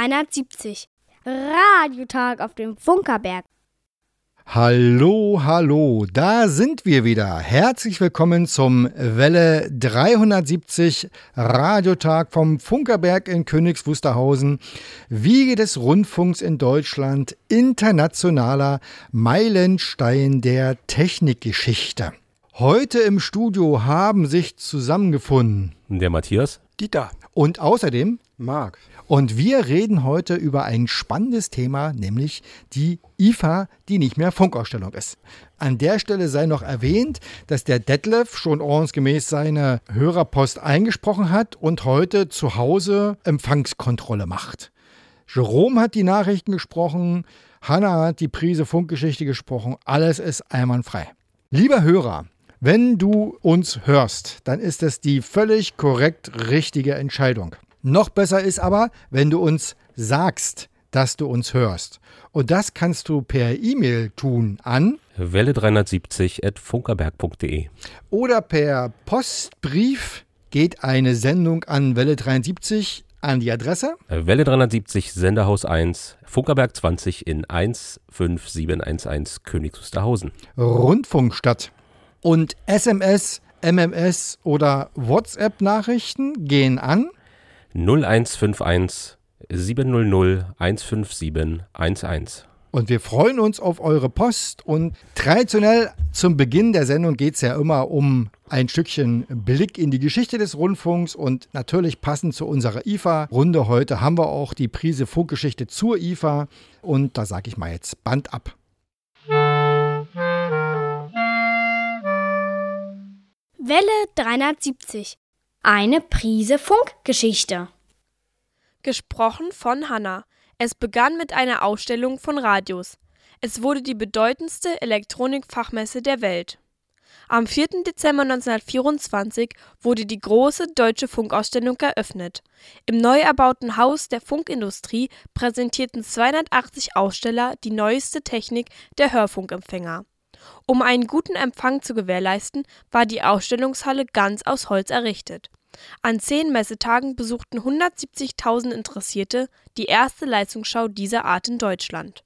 Welle 370. Radiotag auf dem Funkerberg. Hallo, hallo, da sind wir wieder. Herzlich willkommen zum Welle 370 Radiotag vom Funkerberg in Königs Wusterhausen, Wiege des Rundfunks in Deutschland, internationaler Meilenstein der Technikgeschichte. Heute im Studio haben sich zusammengefunden der Matthias, Dieter und außerdem Marc. Und wir reden heute über ein spannendes Thema, nämlich die IFA, die nicht mehr Funkausstellung ist. An der Stelle sei noch erwähnt, dass der Detlef schon ordnungsgemäß seine Hörerpost eingesprochen hat und heute zu Hause Empfangskontrolle macht. Jerome hat die Nachrichten gesprochen, Hanna hat die Prise Funkgeschichte gesprochen, alles ist einwandfrei. Lieber Hörer, wenn du uns hörst, dann ist es die völlig korrekt richtige Entscheidung. Noch besser ist aber, wenn du uns sagst, dass du uns hörst. Und das kannst du per E-Mail tun an welle370 at funkerberg.de oder per Postbrief geht eine Sendung an Welle 73 an die Adresse Welle 370 Senderhaus 1 Funkerberg 20 in 15711 Königs Wusterhausen. Rundfunkstadt. Und SMS, MMS oder WhatsApp-Nachrichten gehen an 0151 700 157 11. Und wir freuen uns auf eure Post. Und traditionell zum Beginn der Sendung geht es ja immer um ein Stückchen Blick in die Geschichte des Rundfunks. Und natürlich passend zu unserer IFA-Runde heute haben wir auch die Prise Funkgeschichte zur IFA. Und da sage ich mal jetzt Band ab. Welle 370. Eine Prise Funkgeschichte. Gesprochen von Hanna. Es begann mit einer Ausstellung von Radios. Es wurde die bedeutendste Elektronikfachmesse der Welt. Am 4. Dezember 1924 wurde die große deutsche Funkausstellung eröffnet. Im neu erbauten Haus der Funkindustrie präsentierten 280 Aussteller die neueste Technik der Hörfunkempfänger. Um einen guten Empfang zu gewährleisten, war die Ausstellungshalle ganz aus Holz errichtet. An zehn Messetagen besuchten 170.000 Interessierte die erste Leistungsschau dieser Art in Deutschland.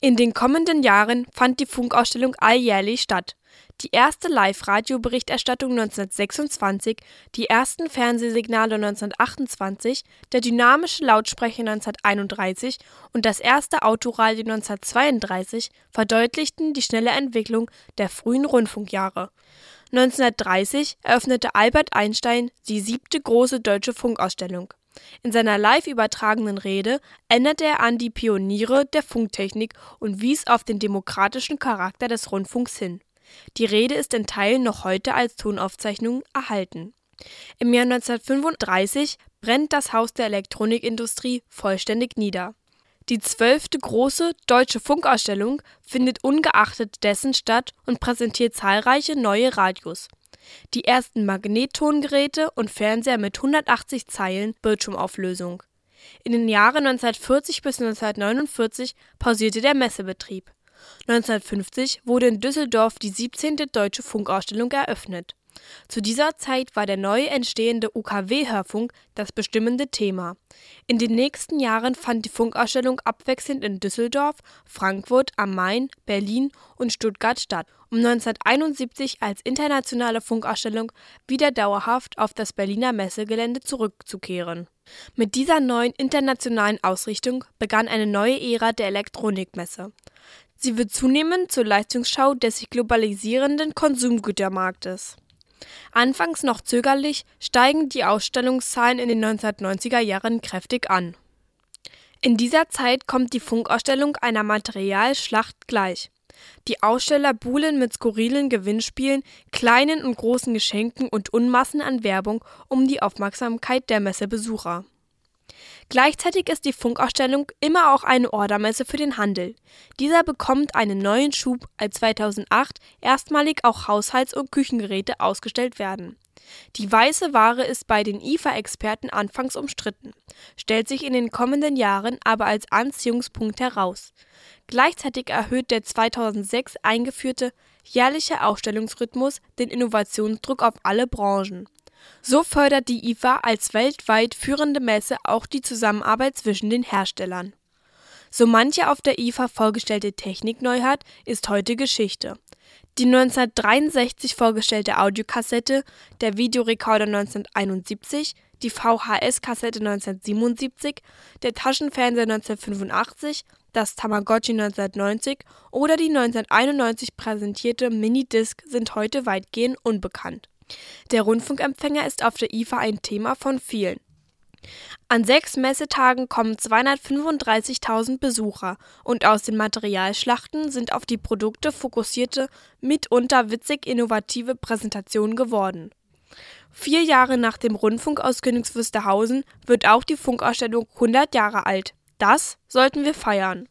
In den kommenden Jahren fand die Funkausstellung alljährlich statt. Die erste Live-Radio-Berichterstattung 1926, die ersten Fernsehsignale 1928, der dynamische Lautsprecher 1931 und das erste Autoradio 1932 verdeutlichten die schnelle Entwicklung der frühen Rundfunkjahre. 1930 eröffnete Albert Einstein die siebte große deutsche Funkausstellung. In seiner live übertragenen Rede erinnerte er an die Pioniere der Funktechnik und wies auf den demokratischen Charakter des Rundfunks hin. Die Rede ist in Teilen noch heute als Tonaufzeichnung erhalten. Im Jahr 1935 brennt das Haus der Elektronikindustrie vollständig nieder. Die zwölfte große deutsche Funkausstellung findet ungeachtet dessen statt und präsentiert zahlreiche neue Radios. Die ersten Magnettongeräte und Fernseher mit 180 Zeilen Bildschirmauflösung. In den Jahren 1940 bis 1949 pausierte der Messebetrieb. 1950 wurde in Düsseldorf die 17. Deutsche Funkausstellung eröffnet. Zu dieser Zeit war der neu entstehende UKW-Hörfunk das bestimmende Thema. In den nächsten Jahren fand die Funkausstellung abwechselnd in Düsseldorf, Frankfurt am Main, Berlin und Stuttgart statt, um 1971 als internationale Funkausstellung wieder dauerhaft auf das Berliner Messegelände zurückzukehren. Mit dieser neuen internationalen Ausrichtung begann eine neue Ära der Elektronikmesse. Sie wird zunehmend zur Leistungsschau des sich globalisierenden Konsumgütermarktes. Anfangs noch zögerlich steigen die Ausstellungszahlen in den 1990er Jahren kräftig an. In dieser Zeit kommt die Funkausstellung einer Materialschlacht gleich. Die Aussteller buhlen mit skurrilen Gewinnspielen, kleinen und großen Geschenken und Unmassen an Werbung um die Aufmerksamkeit der Messebesucher. Gleichzeitig ist die Funkausstellung immer auch eine Ordermesse für den Handel. Dieser bekommt einen neuen Schub, als 2008 erstmalig auch Haushalts- und Küchengeräte ausgestellt werden. Die weiße Ware ist bei den IFA-Experten anfangs umstritten, stellt sich in den kommenden Jahren aber als Anziehungspunkt heraus. Gleichzeitig erhöht der 2006 eingeführte jährliche Ausstellungsrhythmus den Innovationsdruck auf alle Branchen. So fördert die IFA als weltweit führende Messe auch die Zusammenarbeit zwischen den Herstellern. So manche auf der IFA vorgestellte Technikneuheit ist heute Geschichte. Die 1963 vorgestellte Audiokassette, der Videorekorder 1971, die VHS-Kassette 1977, der Taschenfernseher 1985, das Tamagotchi 1990 oder die 1991 präsentierte Minidisc sind heute weitgehend unbekannt. Der Rundfunkempfänger ist auf der IFA ein Thema von vielen. An sechs Messetagen kommen 235.000 Besucher und aus den Materialschlachten sind auf die Produkte fokussierte, mitunter witzig innovative Präsentationen geworden. Vier Jahre nach dem Rundfunk aus Königs Wusterhausen wird auch die Funkausstellung 100 Jahre alt. Das sollten wir feiern.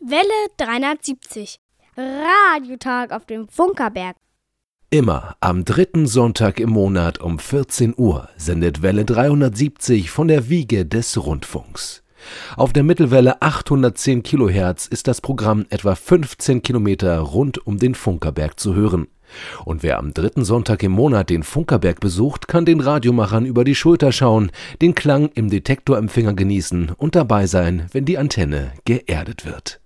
Welle 370. Radiotag auf dem Funkerberg. Immer am dritten Sonntag im Monat um 14 Uhr sendet Welle 370 von der Wiege des Rundfunks. Auf der Mittelwelle 810 Kilohertz ist das Programm etwa 15 Kilometer rund um den Funkerberg zu hören. Und wer am dritten Sonntag im Monat den Funkerberg besucht, kann den Radiomachern über die Schulter schauen, den Klang im Detektorempfänger genießen und dabei sein, wenn die Antenne geerdet wird.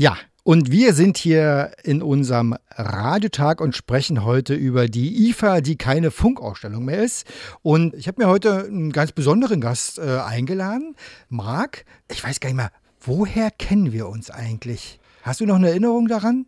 Ja, und wir sind hier in unserem Radiotag und sprechen heute über die IFA, die keine Funkausstellung mehr ist. Und ich habe mir heute einen ganz besonderen Gast äh, eingeladen. Marc, ich weiß gar nicht mehr, woher kennen wir uns eigentlich? Hast du noch eine Erinnerung daran?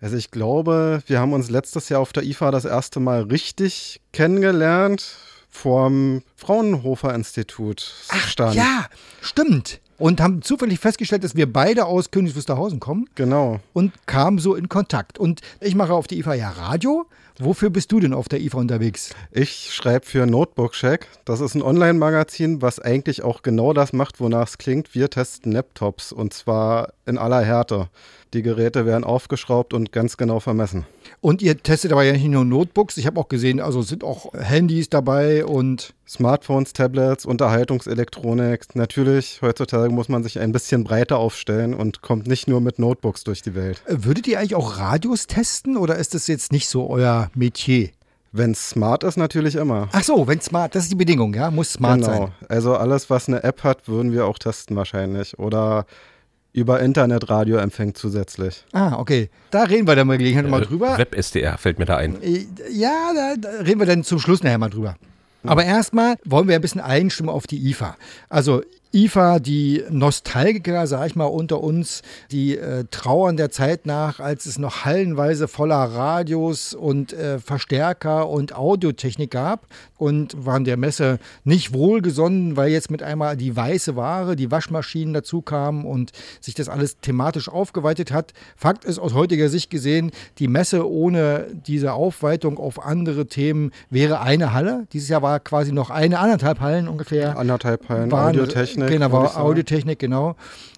Also ich glaube, wir haben uns letztes Jahr auf der IFA das erste Mal richtig kennengelernt vom Fraunhofer Institut. Ach, stand. ja, stimmt und haben zufällig festgestellt, dass wir beide aus Königs Wusterhausen kommen. Genau. Und kamen so in Kontakt. Und ich mache auf der IFA ja Radio. Wofür bist du denn auf der IFA unterwegs? Ich schreibe für Notebook Check. Das ist ein Online-Magazin, was eigentlich auch genau das macht, wonach es klingt. Wir testen Laptops und zwar in aller Härte. Die Geräte werden aufgeschraubt und ganz genau vermessen. Und ihr testet aber ja nicht nur Notebooks. Ich habe auch gesehen, also sind auch Handys dabei und Smartphones, Tablets, Unterhaltungselektronik. Natürlich, heutzutage muss man sich ein bisschen breiter aufstellen und kommt nicht nur mit Notebooks durch die Welt. Würdet ihr eigentlich auch Radios testen oder ist das jetzt nicht so euer Metier? Wenn es smart ist, natürlich immer. Ach so, wenn smart, das ist die Bedingung, ja? Muss smart genau. sein. Genau. Also alles, was eine App hat, würden wir auch testen wahrscheinlich. Oder über Internetradio empfängt zusätzlich. Ah, okay. Da reden wir dann mal Gelegenheit äh, mal drüber. Web-SDR fällt mir da ein. Äh, ja, da, da reden wir dann zum Schluss nachher mal drüber. Aber erstmal wollen wir ein bisschen einstimmen auf die IFA. Also IFA, die Nostalgiker, sag ich mal, unter uns, die äh, trauern der Zeit nach, als es noch hallenweise voller Radios und äh, Verstärker und Audiotechnik gab und waren der Messe nicht wohlgesonnen, weil jetzt mit einmal die weiße Ware, die Waschmaschinen dazu kamen und sich das alles thematisch aufgeweitet hat. Fakt ist aus heutiger Sicht gesehen, die Messe ohne diese Aufweitung auf andere Themen wäre eine Halle. Dieses Jahr war quasi noch eine, anderthalb Hallen ungefähr. Anderthalb Hallen, Audiotechnik. Audiotechnik. Genau, war Audiotechnik, genau.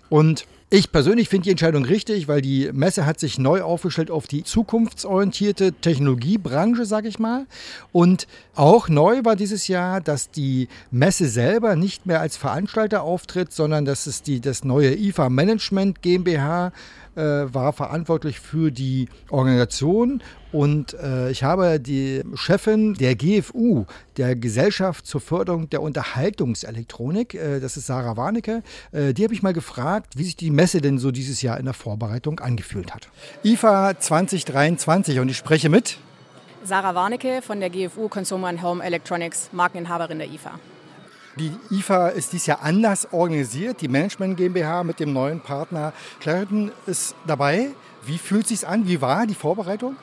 Und ich persönlich finde die Entscheidung richtig, weil die Messe hat sich neu aufgestellt auf die zukunftsorientierte Technologiebranche, sage ich mal. Und auch neu war dieses Jahr, dass die Messe selber nicht mehr als Veranstalter auftritt, sondern dass es die, das neue IFA Management GmbH äh, war verantwortlich für die Organisation und äh, ich habe die Chefin der GFU, der Gesellschaft zur Förderung der Unterhaltungselektronik, äh, das ist Sarah Warnecke, äh, die habe ich mal gefragt, wie sich die Messe denn so dieses Jahr in der Vorbereitung angefühlt hat. IFA 2023 und ich spreche mit Sarah Warnecke von der GFU Consumer and Home Electronics, Markeninhaberin der IFA. Die IFA ist dieses Jahr anders organisiert. Die Management GmbH mit dem neuen Partner Clarendon ist dabei. Wie fühlt es sich an? Wie war die Vorbereitung?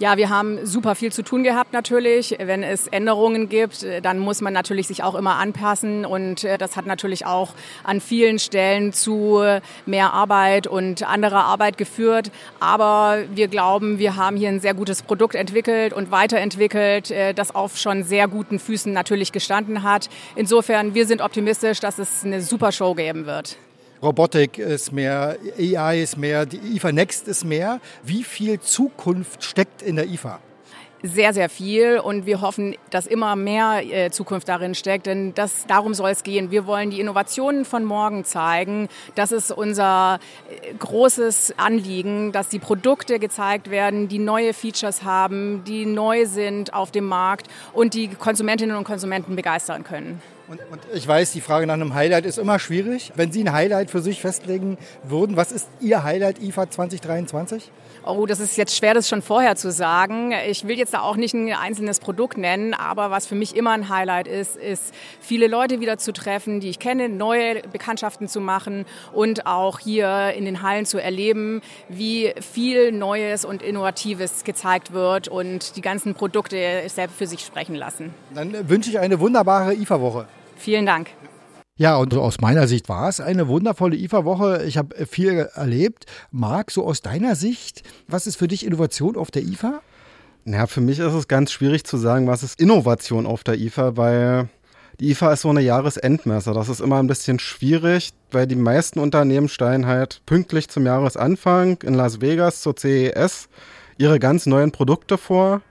Ja, wir haben super viel zu tun gehabt natürlich. Wenn es Änderungen gibt, dann muss man natürlich sich auch immer anpassen und äh, das hat natürlich auch an vielen Stellen zu mehr Arbeit und anderer Arbeit geführt. Aber wir glauben, wir haben hier ein sehr gutes Produkt entwickelt und weiterentwickelt, äh, das auf schon sehr guten Füßen natürlich gestanden hat. Insofern, wir sind optimistisch, dass es eine super Show geben wird. Robotik ist mehr, AI ist mehr, die IFA Next ist mehr. Wie viel Zukunft steckt in der IFA? sehr, sehr viel und wir hoffen, dass immer mehr äh, Zukunft darin steckt, denn das, darum soll es gehen. Wir wollen die Innovationen von morgen zeigen. Das ist unser äh, großes Anliegen, dass die Produkte gezeigt werden, die neue Features haben, die neu sind auf dem Markt und die Konsumentinnen und Konsumenten begeistern können. Und, und, ich weiß, die Frage nach einem Highlight ist immer schwierig. Wenn Sie ein Highlight für sich festlegen würden, was ist Ihr Highlight IFA 2023? Oh, das ist jetzt schwer, das schon vorher zu sagen. Ich will jetzt da auch nicht ein einzelnes Produkt nennen, aber was für mich immer ein Highlight ist, ist viele Leute wieder zu treffen, die ich kenne, neue Bekanntschaften zu machen und auch hier in den Hallen zu erleben, wie viel Neues und Innovatives gezeigt wird und die ganzen Produkte selbst für sich sprechen lassen. Dann wünsche ich eine wunderbare IFA-Woche. Vielen Dank. Ja, und aus meiner Sicht war es eine wundervolle IFA-Woche. Ich habe viel erlebt. Marc, so aus deiner Sicht, was ist für dich Innovation auf der IFA? Ja, für mich ist es ganz schwierig zu sagen, was ist Innovation auf der IFA, weil die IFA ist so eine Jahresendmesse. Das ist immer ein bisschen schwierig, weil die meisten Unternehmen stellen halt pünktlich zum Jahresanfang in Las Vegas zur CES ihre ganz neuen Produkte vor.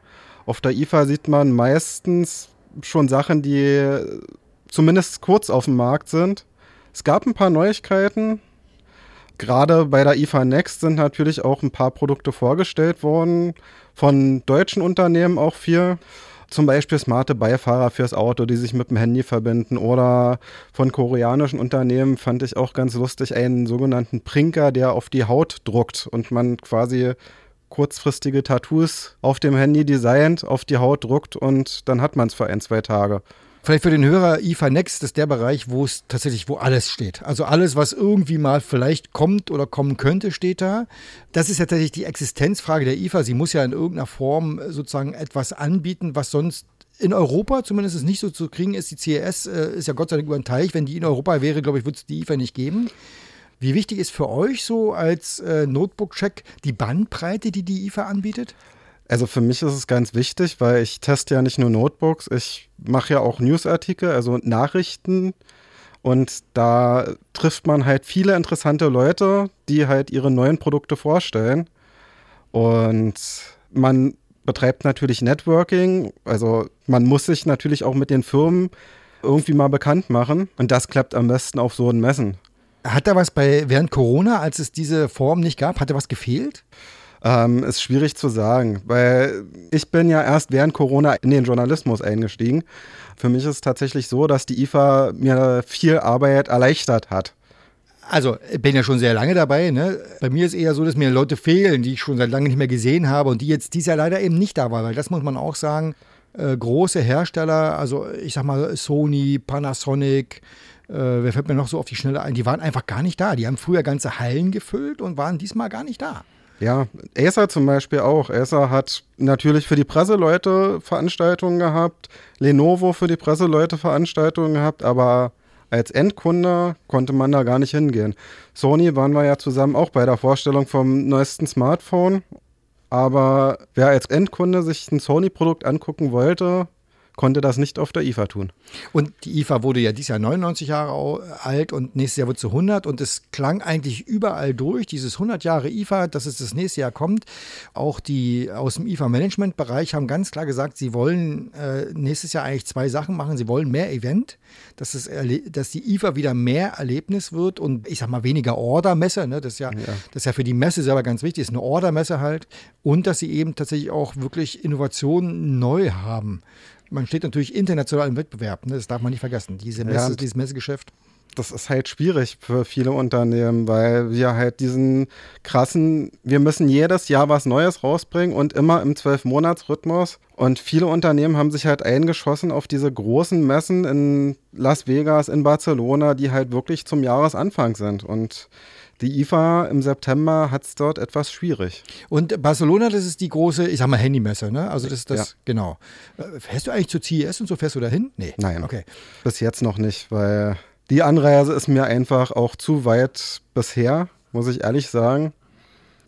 Auf der IFA sieht man meistens schon Sachen, die zumindest kurz auf dem Markt sind. Es gab ein paar Neuigkeiten. Gerade bei der IFA Next sind natürlich auch ein paar Produkte vorgestellt worden. Von deutschen Unternehmen auch vier. Zum Beispiel smarte Beifahrer fürs Auto, die sich mit dem Handy verbinden. Oder von koreanischen Unternehmen fand ich auch ganz lustig einen sogenannten Prinker, der auf die Haut druckt und man quasi kurzfristige Tattoos auf dem Handy designt, auf die Haut druckt und dann hat man es für ein, zwei Tage. Vielleicht für den Hörer, IFA Next ist der Bereich, wo es tatsächlich, wo alles steht. Also alles, was irgendwie mal vielleicht kommt oder kommen könnte, steht da. Das ist ja tatsächlich die Existenzfrage der IFA. Sie muss ja in irgendeiner Form sozusagen etwas anbieten, was sonst in Europa zumindest nicht so zu kriegen ist. Die CES äh, ist ja Gott sei Dank über den Teich. Wenn die in Europa wäre, glaube ich, würde es die IFA nicht geben. Wie wichtig ist für euch so als äh, Notebook-Check die Bandbreite, die die IFA anbietet? Also für mich ist es ganz wichtig, weil ich teste ja nicht nur Notebooks, ich mache ja auch Newsartikel, also Nachrichten. Und da trifft man halt viele interessante Leute, die halt ihre neuen Produkte vorstellen. Und man betreibt natürlich Networking, also man muss sich natürlich auch mit den Firmen irgendwie mal bekannt machen. Und das klappt am besten auf so einen Messen. Hat da was bei während Corona, als es diese Form nicht gab, hat da was gefehlt? Ähm, ist schwierig zu sagen, weil ich bin ja erst während Corona in den Journalismus eingestiegen. Für mich ist es tatsächlich so, dass die IFA mir viel Arbeit erleichtert hat. Also, ich bin ja schon sehr lange dabei. Ne? Bei mir ist eher so, dass mir Leute fehlen, die ich schon seit langem nicht mehr gesehen habe und die jetzt dies Jahr leider eben nicht da waren, weil das muss man auch sagen. Äh, große Hersteller, also ich sag mal Sony, Panasonic, äh, wer fällt mir noch so auf die Schnelle ein, die waren einfach gar nicht da. Die haben früher ganze Hallen gefüllt und waren diesmal gar nicht da. Ja, Acer zum Beispiel auch. Acer hat natürlich für die Presseleute Veranstaltungen gehabt, Lenovo für die Presseleute Veranstaltungen gehabt, aber als Endkunde konnte man da gar nicht hingehen. Sony waren wir ja zusammen auch bei der Vorstellung vom neuesten Smartphone, aber wer als Endkunde sich ein Sony-Produkt angucken wollte, konnte das nicht auf der IFA tun. Und die IFA wurde ja dieses Jahr 99 Jahre alt und nächstes Jahr wird sie 100 und es klang eigentlich überall durch, dieses 100 Jahre IFA, dass es das nächste Jahr kommt. Auch die aus dem IFA-Management-Bereich haben ganz klar gesagt, sie wollen äh, nächstes Jahr eigentlich zwei Sachen machen. Sie wollen mehr Event, dass, es, dass die IFA wieder mehr Erlebnis wird und ich sag mal weniger Ordermesse. Ne? Das, ist ja, ja. das ist ja für die Messe selber ganz wichtig, ist eine Ordermesse halt. Und dass sie eben tatsächlich auch wirklich Innovationen neu haben man steht natürlich international im Wettbewerb. Ne? Das darf man nicht vergessen. Diese Messe, ja, dieses Messegeschäft. Das ist halt schwierig für viele Unternehmen, weil wir halt diesen krassen, wir müssen jedes Jahr was Neues rausbringen und immer im Zwölf-Monats-Rhythmus. Und viele Unternehmen haben sich halt eingeschossen auf diese großen Messen in Las Vegas, in Barcelona, die halt wirklich zum Jahresanfang sind. Und die IFA im September hat es dort etwas schwierig. Und Barcelona, das ist die große, ich sag mal, Handymesse, ne? Also das ist das, ja. genau. Äh, fährst du eigentlich zur CES und so fährst du dahin? Nee. Nein. Okay. Bis jetzt noch nicht, weil die Anreise ist mir einfach auch zu weit bisher, muss ich ehrlich sagen.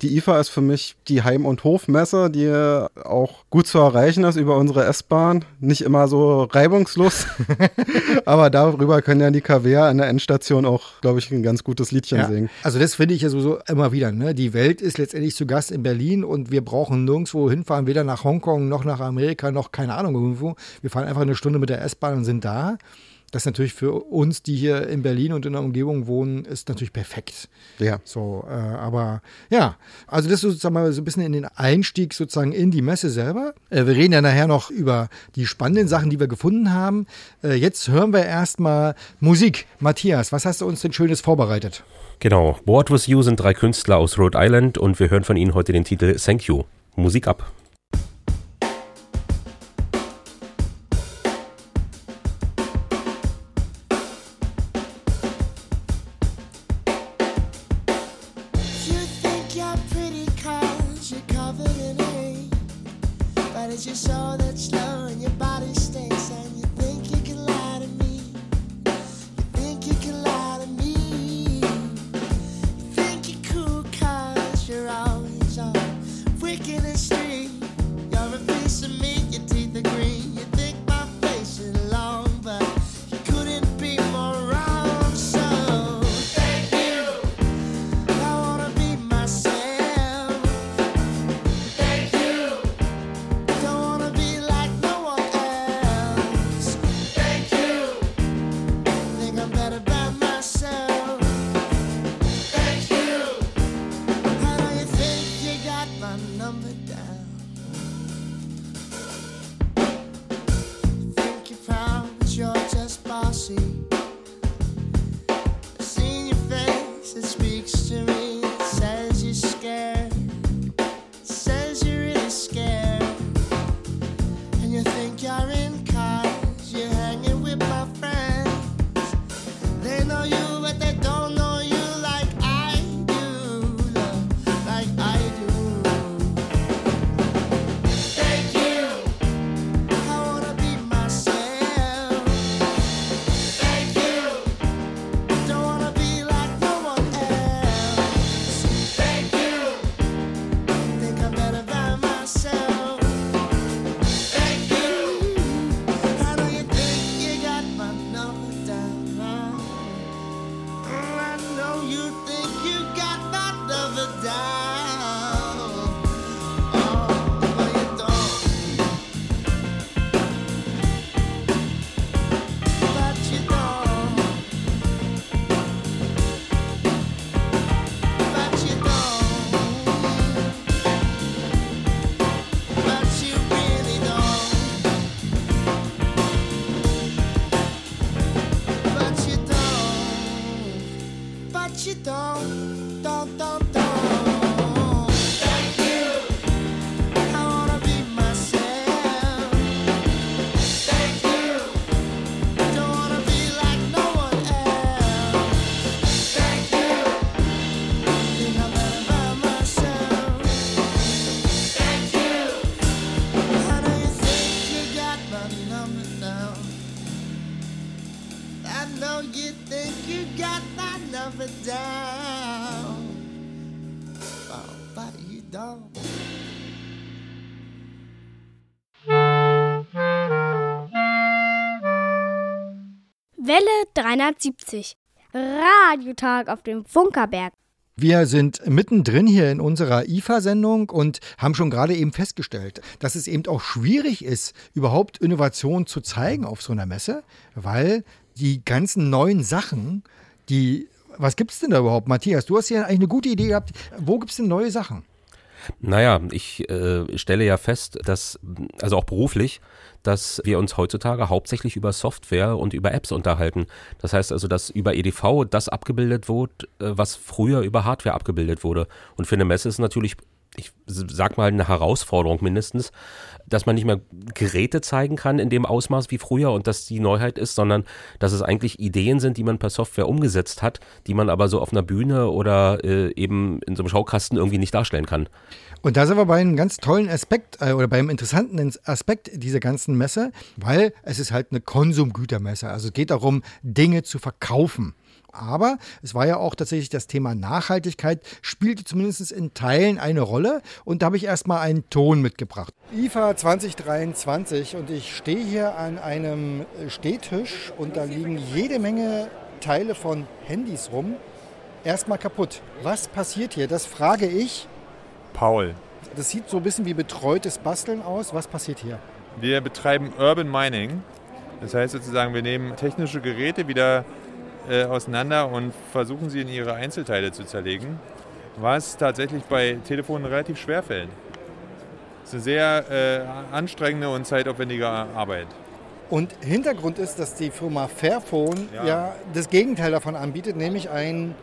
Die IFA ist für mich die Heim- und Hofmesse, die auch gut zu erreichen ist über unsere S-Bahn. Nicht immer so reibungslos, aber darüber können ja die KW an der Endstation auch, glaube ich, ein ganz gutes Liedchen Ja. singen. Also das finde ich ja sowieso immer wieder. Ne? Die Welt ist letztendlich zu Gast in Berlin und wir brauchen nirgendwo hinfahren, weder nach Hongkong noch nach Amerika noch keine Ahnung irgendwo. Wir fahren einfach eine Stunde mit der S-Bahn und sind da. Das ist natürlich für uns, die hier in Berlin und in der Umgebung wohnen, ist natürlich perfekt. Ja. So, äh, aber ja, also das ist sozusagen mal so ein bisschen in den Einstieg sozusagen in die Messe selber. Äh, wir reden ja nachher noch über die spannenden Sachen, die wir gefunden haben. Äh, jetzt hören wir erstmal Musik. Matthias, was hast du uns denn Schönes vorbereitet? Genau. Board with You sind drei Künstler aus Rhode Island und wir hören von ihnen heute den Titel Thank You. Musik ab. now you 370. Radiotag auf dem Funkerberg. Wir sind mittendrin hier in unserer IFA-Sendung und haben schon gerade eben festgestellt, dass es eben auch schwierig ist, überhaupt Innovation zu zeigen auf so einer Messe, weil die ganzen neuen Sachen, die, was gibt es denn da überhaupt, Matthias? Du hast ja eigentlich eine gute Idee gehabt. Wo gibt es denn neue Sachen? Naja, ich äh, stelle ja fest, dass, also auch beruflich, dass wir uns heutzutage hauptsächlich über Software und über Apps unterhalten. Das heißt also, dass über EDV das abgebildet wird, äh, was früher über Hardware abgebildet wurde. Und für eine Messe ist natürlich, ich sag mal, eine Herausforderung mindestens, dass man nicht mehr Geräte zeigen kann in dem Ausmaß wie früher und dass die Neuheit ist, sondern dass es eigentlich Ideen sind, die man per Software umgesetzt hat, die man aber so auf einer Bühne oder äh, eben in so einem Schaukasten irgendwie nicht darstellen kann. Und da sind wir bei einem ganz tollen Aspekt äh, oder beim interessanten Aspekt dieser ganzen Messe, weil es ist halt eine Konsumgütermesse. Also es geht darum, Dinge zu verkaufen. Aber es war ja auch tatsächlich das Thema Nachhaltigkeit, spielte zumindest in Teilen eine Rolle. Und da habe ich erstmal einen Ton mitgebracht. IFA 2023 und ich stehe hier an einem Stehtisch und da liegen jede Menge Teile von Handys rum. Erstmal kaputt. Was passiert hier? Das frage ich. Paul. Das sieht so ein bisschen wie betreutes Basteln aus. Was passiert hier? Wir betreiben Urban Mining. Das heißt sozusagen, wir nehmen technische Geräte wieder äh, auseinander und versuchen sie in ihre Einzelteile zu zerlegen, was tatsächlich bei Telefonen relativ schwer fällt. Das ist eine sehr äh, anstrengende und zeitaufwendige Arbeit. Und Hintergrund ist, dass die Firma Fairphone ja. Ja. das Gegenteil davon anbietet, nämlich ein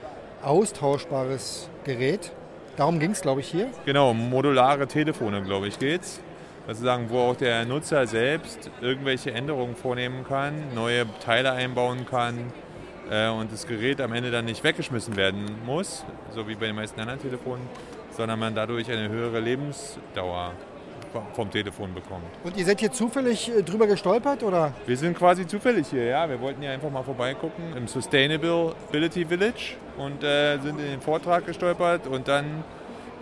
austauschbares Gerät. Darum ging es, glaube ich, hier. Genau, modulare Telefone, glaube ich, geht's. Sozusagen, wo auch der Nutzer selbst irgendwelche Änderungen vornehmen kann, neue Teile einbauen kann äh, und das Gerät am Ende dann nicht weggeschmissen werden muss, so wie bei den meisten anderen Telefonen, sondern man dadurch eine höhere Lebensdauer vom Telefon bekommt. Und ihr seid hier zufällig äh, drüber gestolpert, oder? Wir sind quasi zufällig hier, ja. Wir wollten hier einfach mal vorbeigucken im Sustainability Village und äh, sind in den Vortrag gestolpert und dann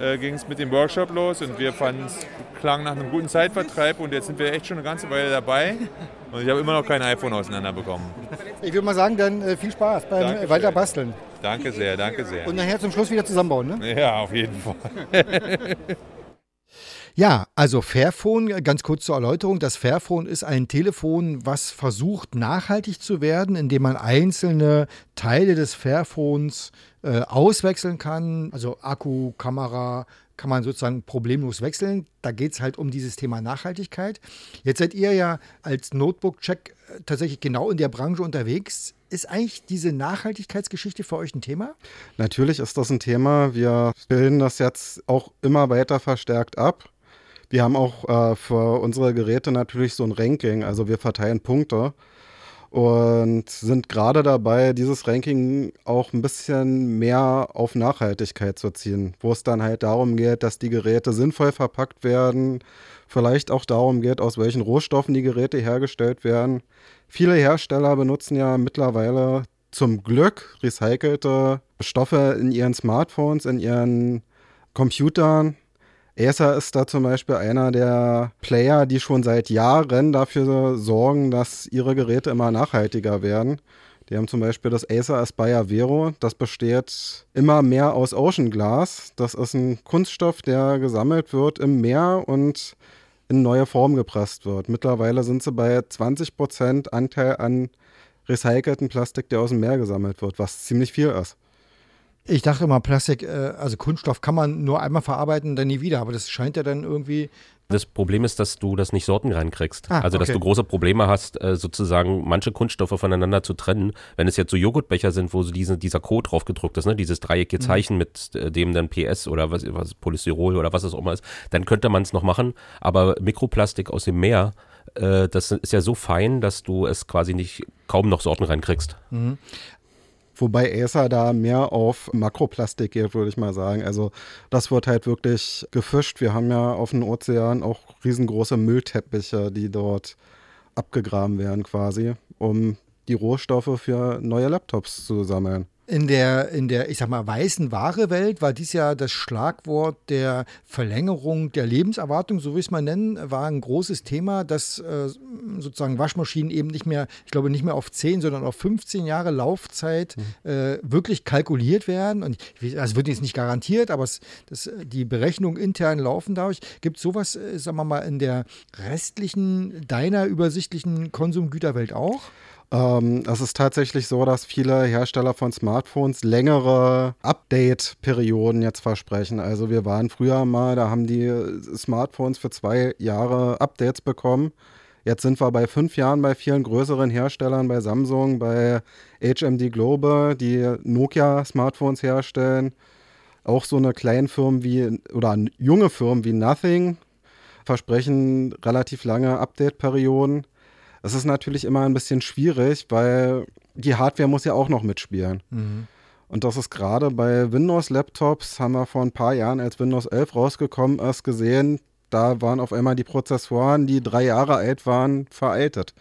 äh, ging es mit dem Workshop los und wir fanden es klang nach einem guten Zeitvertreib und jetzt sind wir echt schon eine ganze Weile dabei und ich habe immer noch kein iPhone auseinanderbekommen. Ich würde mal sagen, dann äh, viel Spaß beim Dankeschön. weiter basteln. Danke sehr, danke sehr. Und nachher zum Schluss wieder zusammenbauen, ne? Ja, auf jeden Fall. Ja, also Fairphone, ganz kurz zur Erläuterung. Das Fairphone ist ein Telefon, was versucht nachhaltig zu werden, indem man einzelne Teile des Fairphones äh, auswechseln kann. Also Akku, Kamera kann man sozusagen problemlos wechseln. Da geht es halt um dieses Thema Nachhaltigkeit. Jetzt seid ihr ja als Notebook-Check äh, tatsächlich genau in der Branche unterwegs. Ist eigentlich diese Nachhaltigkeitsgeschichte für euch ein Thema? Natürlich ist das ein Thema. Wir bilden das jetzt auch immer weiter verstärkt ab. Wir haben auch äh, für unsere Geräte natürlich so ein Ranking, also wir verteilen Punkte und sind gerade dabei, dieses Ranking auch ein bisschen mehr auf Nachhaltigkeit zu ziehen, wo es dann halt darum geht, dass die Geräte sinnvoll verpackt werden, vielleicht auch darum geht, aus welchen Rohstoffen die Geräte hergestellt werden. Viele Hersteller benutzen ja mittlerweile zum Glück recycelte Stoffe in ihren Smartphones, in ihren Computern. Acer ist da zum Beispiel einer der Player, die schon seit Jahren dafür sorgen, dass ihre Geräte immer nachhaltiger werden. Die haben zum Beispiel das Acer Aspire Vero. Das besteht immer mehr aus Ocean Glass. Das ist ein Kunststoff, der gesammelt wird im Meer und in neue Form gepresst wird. Mittlerweile sind sie bei 20% Anteil an recycelten Plastik, der aus dem Meer gesammelt wird, was ziemlich viel ist. Ich dachte immer, Plastik, äh, also Kunststoff kann man nur einmal verarbeiten, dann nie wieder. Aber das scheint ja dann irgendwie. Das Problem ist, dass du das nicht sortenrein kriegst. Ah, also, dass okay. du große Probleme hast, äh, sozusagen manche Kunststoffe voneinander zu trennen. Wenn es jetzt so Joghurtbecher sind, wo so diese, dieser Code drauf gedruckt ist, ne, dieses dreieckige Zeichen mit äh, dem dann PS oder was, was Polystyrol oder was es auch immer ist, dann könnte man es noch machen. Aber Mikroplastik aus dem Meer, das ist ja so fein, dass du es quasi nicht kaum noch sortenrein kriegst. Wobei Acer da mehr auf Makroplastik geht, würde ich mal sagen. Also das wird halt wirklich gefischt. Wir haben ja auf dem Ozean auch riesengroße Müllteppiche, die dort abgegraben werden quasi, um die Rohstoffe für neue Laptops zu sammeln. In der, in der, ich sag mal, weißen Ware-Welt war dies ja das Schlagwort der Verlängerung der Lebenserwartung, so will ich es mal nennen, war ein großes Thema, dass äh, sozusagen Waschmaschinen eben nicht mehr, ich glaube, nicht mehr auf 10, sondern auf 15 Jahre Laufzeit äh, wirklich kalkuliert werden. Und weiß, also wird jetzt nicht garantiert, aber es, das, die Berechnungen intern laufen dadurch. Gibt es sowas, äh, sagen wir mal, in der restlichen, deiner übersichtlichen Konsumgüterwelt auch? Ähm, es ist tatsächlich so, dass viele Hersteller von Smartphones längere Update-Perioden jetzt versprechen. Also wir waren früher mal, da haben die Smartphones für zwei Jahre Updates bekommen. Jetzt sind wir bei fünf Jahren bei vielen größeren Herstellern, bei Samsung, bei HMD Global, die Nokia-Smartphones herstellen. Auch so eine kleine Firmen wie, oder junge Firmen wie Nothing versprechen relativ lange Update-Perioden. Es ist natürlich immer ein bisschen schwierig, weil die Hardware muss ja auch noch mitspielen. Und das ist gerade bei Windows-Laptops, haben wir vor ein paar Jahren, als Windows 11 rausgekommen ist, gesehen, da waren auf einmal die Prozessoren, die drei Jahre alt waren, veraltet.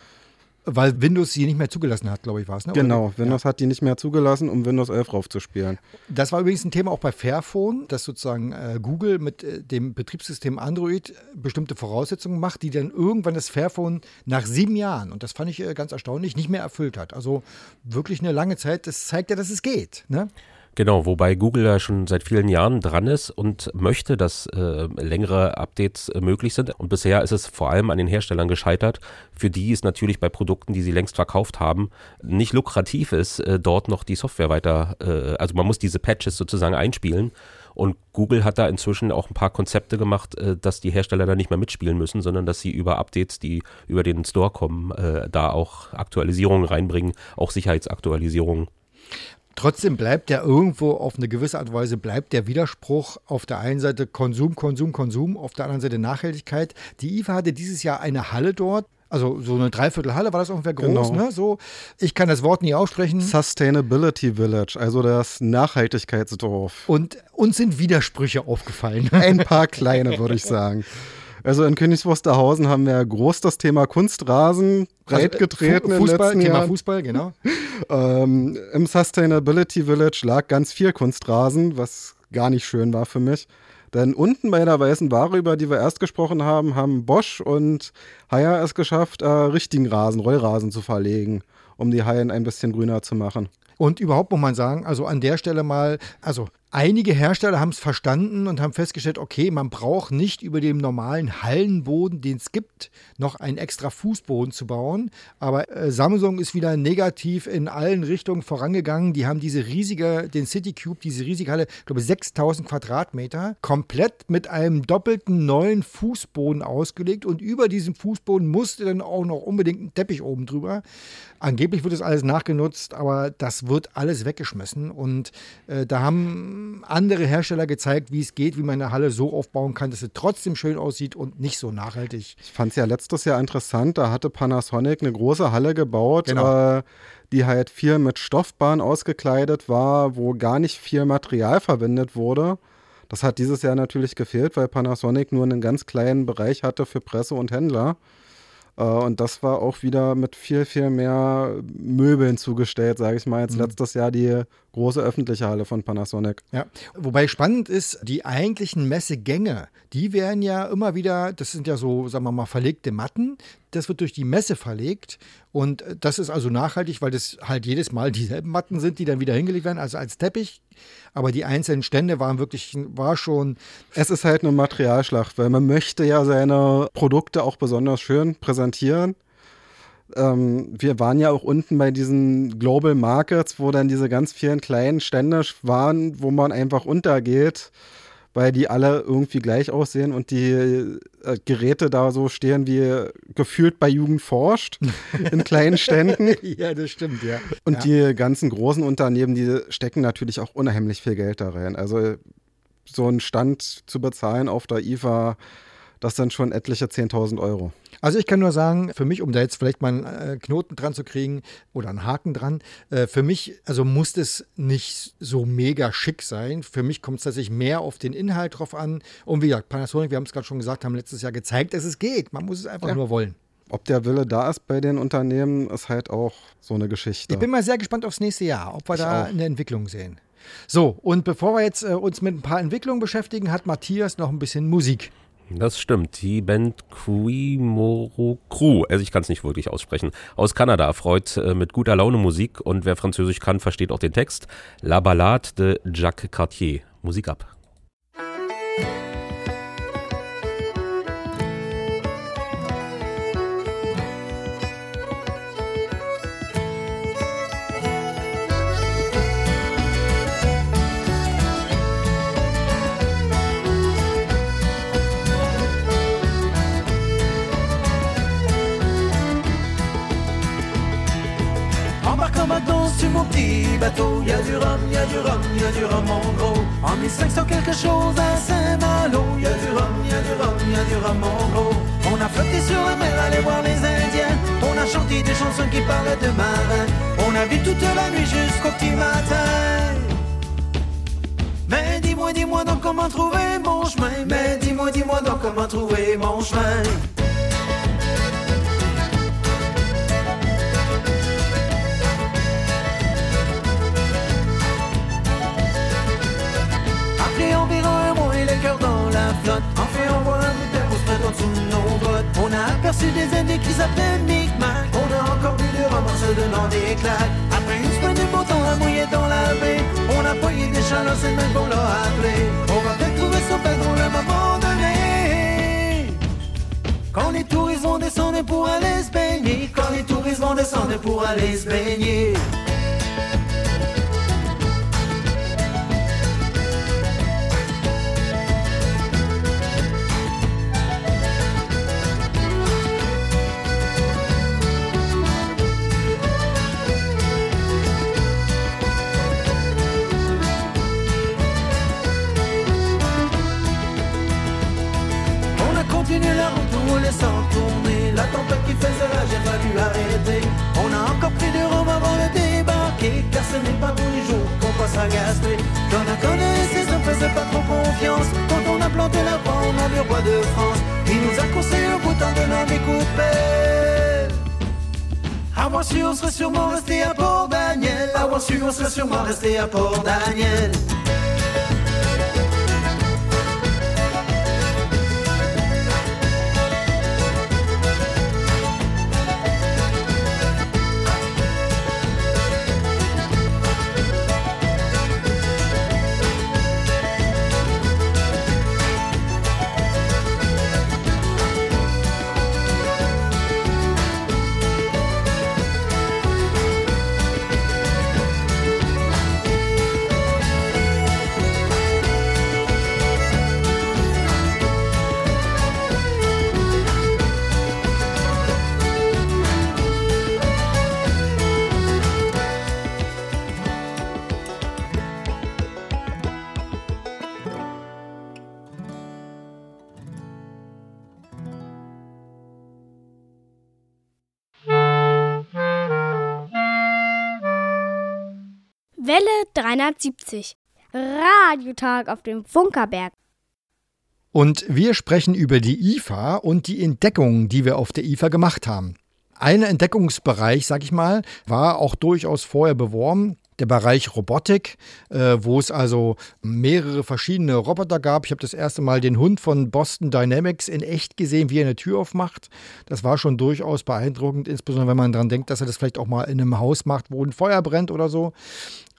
Weil Windows sie nicht mehr zugelassen hat, glaube ich, war es. Ne? Genau, Oder- Windows hat die nicht mehr zugelassen, um Windows 11 raufzuspielen. Das war übrigens ein Thema auch bei Fairphone, dass sozusagen äh, Google mit äh, dem Betriebssystem Android bestimmte Voraussetzungen macht, die dann irgendwann das Fairphone nach sieben Jahren, und das fand ich äh, ganz erstaunlich, nicht mehr erfüllt hat. Also wirklich eine lange Zeit. Das zeigt ja, dass es geht. Ne? Genau, wobei Google ja schon seit vielen Jahren dran ist und möchte, dass äh, längere Updates äh, möglich sind. Und bisher ist es vor allem an den Herstellern gescheitert, für die es natürlich bei Produkten, die sie längst verkauft haben, nicht lukrativ ist, äh, dort noch die Software weiter, äh, also man muss diese Patches sozusagen einspielen. Und Google hat da inzwischen auch ein paar Konzepte gemacht, äh, dass die Hersteller da nicht mehr mitspielen müssen, sondern dass sie über Updates, die über den Store kommen, äh, da auch Aktualisierungen reinbringen, auch Sicherheitsaktualisierungen. Trotzdem bleibt ja irgendwo auf eine gewisse Art und Weise bleibt der Widerspruch auf der einen Seite Konsum, Konsum, Konsum, auf der anderen Seite Nachhaltigkeit. Die IFA hatte dieses Jahr eine Halle dort. Also so eine Dreiviertelhalle war das ungefähr groß, Genau. ne? So, ich kann das Wort nie aussprechen. Sustainability Village, also das Nachhaltigkeitsdorf. Und uns sind Widersprüche aufgefallen. Ein paar kleine, würde ich sagen. Also in Königs Wusterhausen haben wir groß das Thema Kunstrasen breit getreten Also, in den Fußball, letzten Thema Jahren. Fußball, genau. Ähm, Im Sustainability Village lag ganz viel Kunstrasen, was gar nicht schön war für mich. Denn unten bei der weißen Ware, über die wir erst gesprochen haben, haben Bosch und Haier es geschafft, äh, richtigen Rasen, Rollrasen zu verlegen, um die Haien ein bisschen grüner zu machen. Und überhaupt muss man sagen, also an der Stelle mal, also einige Hersteller haben es verstanden und haben festgestellt, okay, man braucht nicht über dem normalen Hallenboden, den es gibt, noch einen extra Fußboden zu bauen. Aber äh, Samsung ist wieder negativ in allen Richtungen vorangegangen. Die haben diese riesige, den City Cube, diese riesige Halle, ich glaube 6000 Quadratmeter, komplett mit einem doppelten neuen Fußboden ausgelegt. Und über diesem Fußboden musste dann auch noch unbedingt ein Teppich oben drüber. Angeblich wird das alles nachgenutzt, aber das wird alles weggeschmissen. Und äh, da haben andere Hersteller gezeigt, wie es geht, wie man eine Halle so aufbauen kann, dass sie trotzdem schön aussieht und nicht so nachhaltig. Ich fand es ja letztes Jahr interessant, da hatte Panasonic eine große Halle gebaut, Genau. äh, die halt viel mit Stoffbahn ausgekleidet war, wo gar nicht viel Material verwendet wurde. Das hat dieses Jahr natürlich gefehlt, weil Panasonic nur einen ganz kleinen Bereich hatte für Presse und Händler. Äh, und das war auch wieder mit viel, viel mehr Möbeln zugestellt, sage ich mal, Mhm. als letztes Jahr die große öffentliche Halle von Panasonic. Ja, wobei spannend ist, die eigentlichen Messegänge, die werden ja immer wieder, das sind ja so, sagen wir mal, verlegte Matten. Das wird durch die Messe verlegt und äh, das ist also nachhaltig, weil das halt jedes Mal dieselben Matten sind, die dann wieder hingelegt werden, also als Teppich. Aber die einzelnen Stände waren wirklich, war schon, Es ist halt eine Materialschlacht, weil man möchte ja seine Produkte auch besonders schön präsentieren. Ähm, wir waren ja auch unten bei diesen Global Markets, wo dann diese ganz vielen kleinen Stände waren, wo man einfach untergeht, weil die alle irgendwie gleich aussehen und die äh, Geräte da so stehen wie gefühlt bei Jugend forscht in kleinen Ständen. ja, das stimmt, ja. Und die ganzen großen Unternehmen, die stecken natürlich auch unheimlich viel Geld da rein. Also so einen Stand zu bezahlen auf der IFA, das sind schon etliche 10.000 Euro. Also ich kann nur sagen, für mich, um da jetzt vielleicht mal einen äh, Knoten dran zu kriegen oder einen Haken dran, äh, für mich, also muss das nicht so mega schick sein. Für mich kommt es tatsächlich mehr auf den Inhalt drauf an. Und wie gesagt, Panasonic, wir haben es gerade schon gesagt, haben letztes Jahr gezeigt, dass es geht. Man muss es einfach Ja. nur wollen. Ob der Wille da ist bei den Unternehmen, ist halt auch so eine Geschichte. Ich bin mal sehr gespannt aufs nächste Jahr, ob wir Ich da auch. eine Entwicklung sehen. So, und bevor wir jetzt äh, uns mit ein paar Entwicklungen beschäftigen, hat Matthias noch ein bisschen Musik. Das stimmt. Die Band Kuimoro Crew, also ich kann es nicht wirklich aussprechen, aus Kanada erfreut äh, mit guter Laune Musik und wer Französisch kann, versteht auch den Text. La Ballade de Jacques Cartier. Musik ab. Petit. Y a du rhum, y a du rhum, y a du rhum en gros. En 1500 quelque chose à Saint-Malo. Y a du rhum, y a du rhum, y a du rhum en gros. On a flotté sur la mer, allé voir les Indiens. On a chanté des chansons qui parlaient de marins. On a vu toute la nuit jusqu'au petit matin. Mais dis-moi, dis-moi donc comment trouver mon chemin. Mais dis-moi, dis-moi donc comment trouver mon chemin. Issu des Indiens qui s'appellent Micmac. On a encore du rhum en se donnant des claques. Après une semaine de beau temps à mouiller dans la baie, on a poigné des chaleurs, c'est même qu'on l'a appelé. On va peut-être trouver son père dans le moment donné. Quand les touristes vont descendre pour aller se baigner, quand les touristes vont descendre pour aller se baigner. On a encore pris du rhum avant de débarquer Car ce n'est pas tous les jours qu'on passe à gaspiller. Quand on connaît ses hommes faisait pas trop confiance. Quand on a planté la nom du roi de France Il nous a conseillé au bout de pelle Avoir su, on serait sûrement resté à Port Daniel Avoir su, on serait sûrement resté à Port 370. Radiotag auf dem Funkerberg. Und wir sprechen über die IFA und die Entdeckungen, die wir auf der IFA gemacht haben. Ein Entdeckungsbereich, sag ich mal, war auch durchaus vorher beworben. Der Bereich Robotik, äh, wo es also mehrere verschiedene Roboter gab. Ich habe das erste Mal den Hund von Boston Dynamics in echt gesehen, wie er eine Tür aufmacht. Das war schon durchaus beeindruckend, insbesondere wenn man daran denkt, dass er das vielleicht auch mal in einem Haus macht, wo ein Feuer brennt oder so.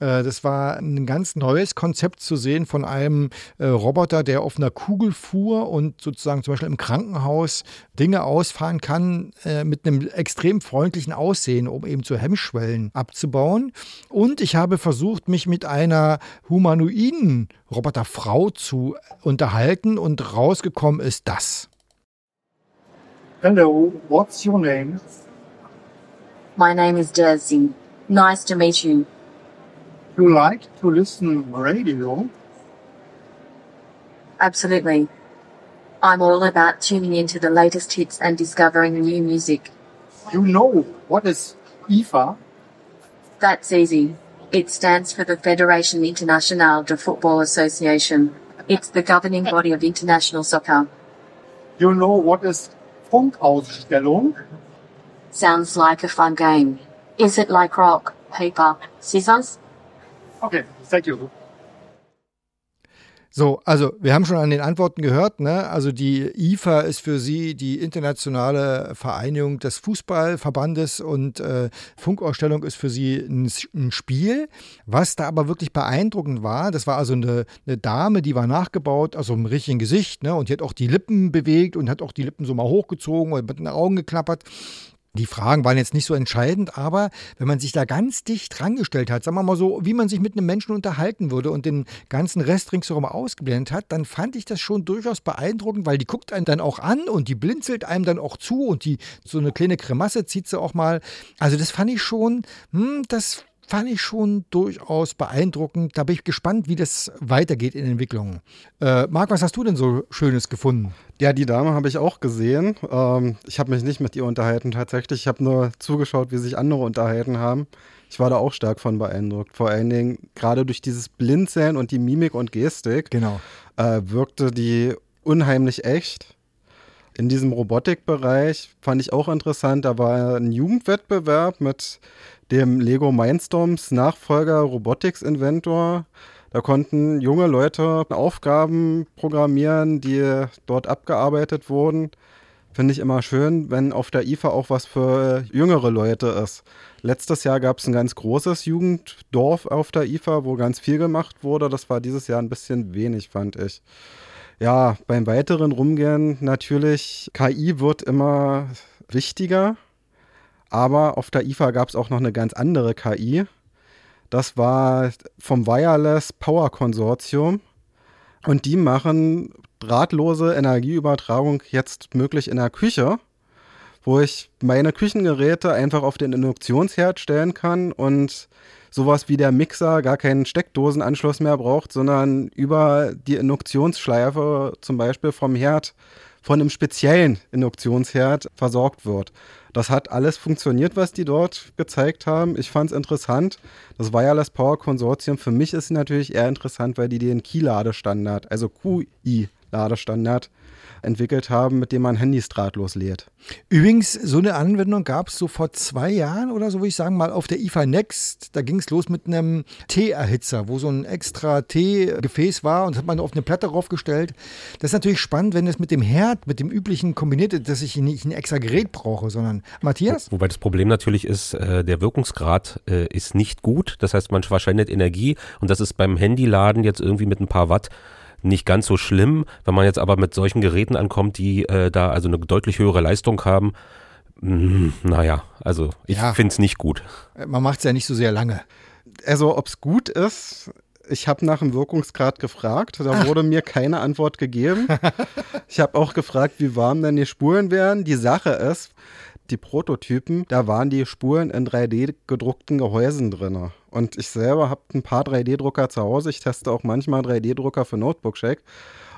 Äh, Das war ein ganz neues Konzept zu sehen von einem äh, Roboter, der auf einer Kugel fuhr und sozusagen zum Beispiel im Krankenhaus Dinge ausfahren kann äh, mit einem extrem freundlichen Aussehen, um eben zu Hemmschwellen abzubauen. Und ich habe versucht, mich mit einer humanoiden Roboterfrau zu unterhalten und rausgekommen ist das. Hello, what's your name? My name is Jersey. Nice to meet you. You like to listen radio? Absolutely. I'm all about tuning into the latest hits and discovering new music. You know what is IFA? That's easy. It stands for the Fédération Internationale de Football Association. It's the governing body of international soccer. You know what is Funkausstellung? Sounds like a fun game. Is it like rock, paper, scissors? Okay, thank you. So, also wir haben schon an den Antworten gehört, ne? Also die IFA ist für Sie die internationale Vereinigung des Fußballverbandes und äh, Funkausstellung ist für Sie ein, ein Spiel. Was da aber wirklich beeindruckend war, das war also eine, eine Dame, die war nachgebaut, also im richtigen Gesicht, ne? Und die hat auch die Lippen bewegt und hat auch die Lippen so mal hochgezogen und mit den Augen geklappert. Die Fragen waren jetzt nicht so entscheidend, aber wenn man sich da ganz dicht rangestellt hat, sagen wir mal so, wie man sich mit einem Menschen unterhalten würde und den ganzen Rest ringsherum ausgeblendet hat, dann fand ich das schon durchaus beeindruckend, weil die guckt einen dann auch an und die blinzelt einem dann auch zu und die so eine kleine Grimasse zieht sie auch mal. Also das fand ich schon, hm, das fand ich schon durchaus beeindruckend. Da bin ich gespannt, wie das weitergeht in Entwicklungen. Äh, Marc, was hast du denn so Schönes gefunden? Ja, die Dame habe ich auch gesehen. Ähm, ich habe mich nicht mit ihr unterhalten tatsächlich. Ich habe nur zugeschaut, wie sich andere unterhalten haben. Ich war da auch stark von beeindruckt. Vor allen Dingen gerade durch dieses Blinzeln und die Mimik und Gestik Genau. äh, wirkte die unheimlich echt. In diesem Robotikbereich fand ich auch interessant, da war ein Jugendwettbewerb mit dem Lego Mindstorms Nachfolger Robotics Inventor. Da konnten junge Leute Aufgaben programmieren, die dort abgearbeitet wurden. Finde ich immer schön, wenn auf der IFA auch was für jüngere Leute ist. Letztes Jahr gab es ein ganz großes Jugenddorf auf der IFA, wo ganz viel gemacht wurde. Das war dieses Jahr ein bisschen wenig, fand ich. Ja, beim weiteren Rumgehen natürlich, KI wird immer wichtiger. Aber auf der IFA gab es auch noch eine ganz andere KI. Das war vom Wireless Power Konsortium. Und die machen drahtlose Energieübertragung jetzt möglich in der Küche, wo ich meine Küchengeräte einfach auf den Induktionsherd stellen kann und sowas wie der Mixer gar keinen Steckdosenanschluss mehr braucht, sondern über die Induktionsschleife zum Beispiel vom Herd von einem speziellen Induktionsherd versorgt wird. Das hat alles funktioniert, was die dort gezeigt haben. Ich fand es interessant. Das Wireless Power Konsortium für mich ist natürlich eher interessant, weil die den Key-Ladestandard, also QI-Ladestandard, entwickelt haben, mit dem man Handys drahtlos lädt. Übrigens, so eine Anwendung gab es so vor zwei Jahren oder so, würde ich sagen, mal auf der IFA Next. Da ging es los mit einem Teeerhitzer, wo so ein extra Teegefäß war und das hat man auf eine Platte draufgestellt. Das ist natürlich spannend, wenn es mit dem Herd, mit dem üblichen kombiniert ist, dass ich nicht ein extra Gerät brauche, sondern Matthias? Wobei das Problem natürlich ist, äh, der Wirkungsgrad äh, ist nicht gut. Das heißt, man verschwendet Energie und das ist beim Handyladen jetzt irgendwie mit ein paar Watt nicht ganz so schlimm. Wenn man jetzt aber mit solchen Geräten ankommt, die äh, da also eine deutlich höhere Leistung haben, mh, naja, also ich Ja. finde es nicht gut. Man macht es ja nicht so sehr lange. Also, ob es gut ist, ich habe nach dem Wirkungsgrad gefragt. Da wurde mir keine Antwort gegeben. ich habe auch gefragt, wie warm denn die Spuren wären. Die Sache ist, die Prototypen, da waren die Spuren in 3D gedruckten Gehäusen drin. Und ich selber habe ein paar 3D-Drucker zu Hause. Ich teste auch manchmal 3D-Drucker für Notebook Shake.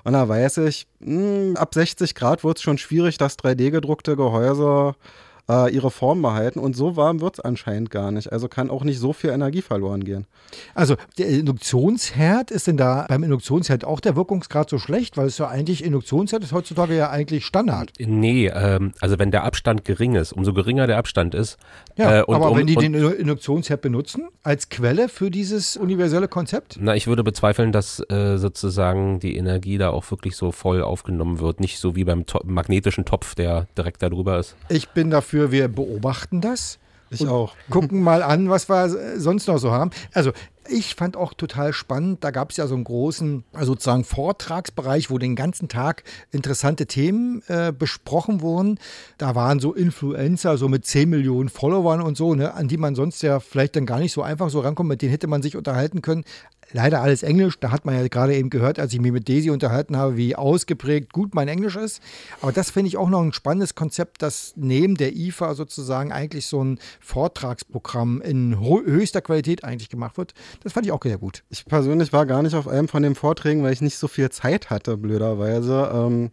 Und da weiß ich, mh, ab 60 Grad wird es schon schwierig, dass 3D-gedruckte Gehäuse äh, ihre Form behalten. Und so warm wird es anscheinend gar nicht. Also kann auch nicht so viel Energie verloren gehen. Also der Induktionsherd, ist denn da beim Induktionsherd auch der Wirkungsgrad so schlecht? Weil es ja eigentlich, Induktionsherd ist heutzutage ja eigentlich Standard. Nee, ähm, also wenn der Abstand gering ist, umso geringer der Abstand ist. Ja, äh, und aber um, wenn die und, den Induktionsherd benutzen als Quelle für dieses universelle Konzept? Na, ich würde bezweifeln, dass äh, sozusagen die Energie da auch wirklich so voll aufgenommen wird. Nicht so wie beim to magnetischen Topf, der direkt da drüber ist. Ich bin dafür, wir beobachten das. Ich und auch. Gucken mal an, was wir sonst noch so haben. Also, ich fand auch total spannend, da gab es ja so einen großen also sozusagen Vortragsbereich, wo den ganzen Tag interessante Themen äh, besprochen wurden. Da waren so Influencer, so mit 10 Millionen Followern und so, ne, an die man sonst ja vielleicht dann gar nicht so einfach so rankommt, mit denen hätte man sich unterhalten können. Leider alles Englisch, da hat man ja gerade eben gehört, als ich mich mit Daisy unterhalten habe, wie ausgeprägt gut mein Englisch ist. Aber das finde ich auch noch ein spannendes Konzept, dass neben der IFA sozusagen eigentlich so ein Vortragsprogramm in höchster Qualität eigentlich gemacht wird. Das fand ich auch sehr gut. Ich persönlich war gar nicht auf einem von den Vorträgen, weil ich nicht so viel Zeit hatte, blöderweise. Ähm,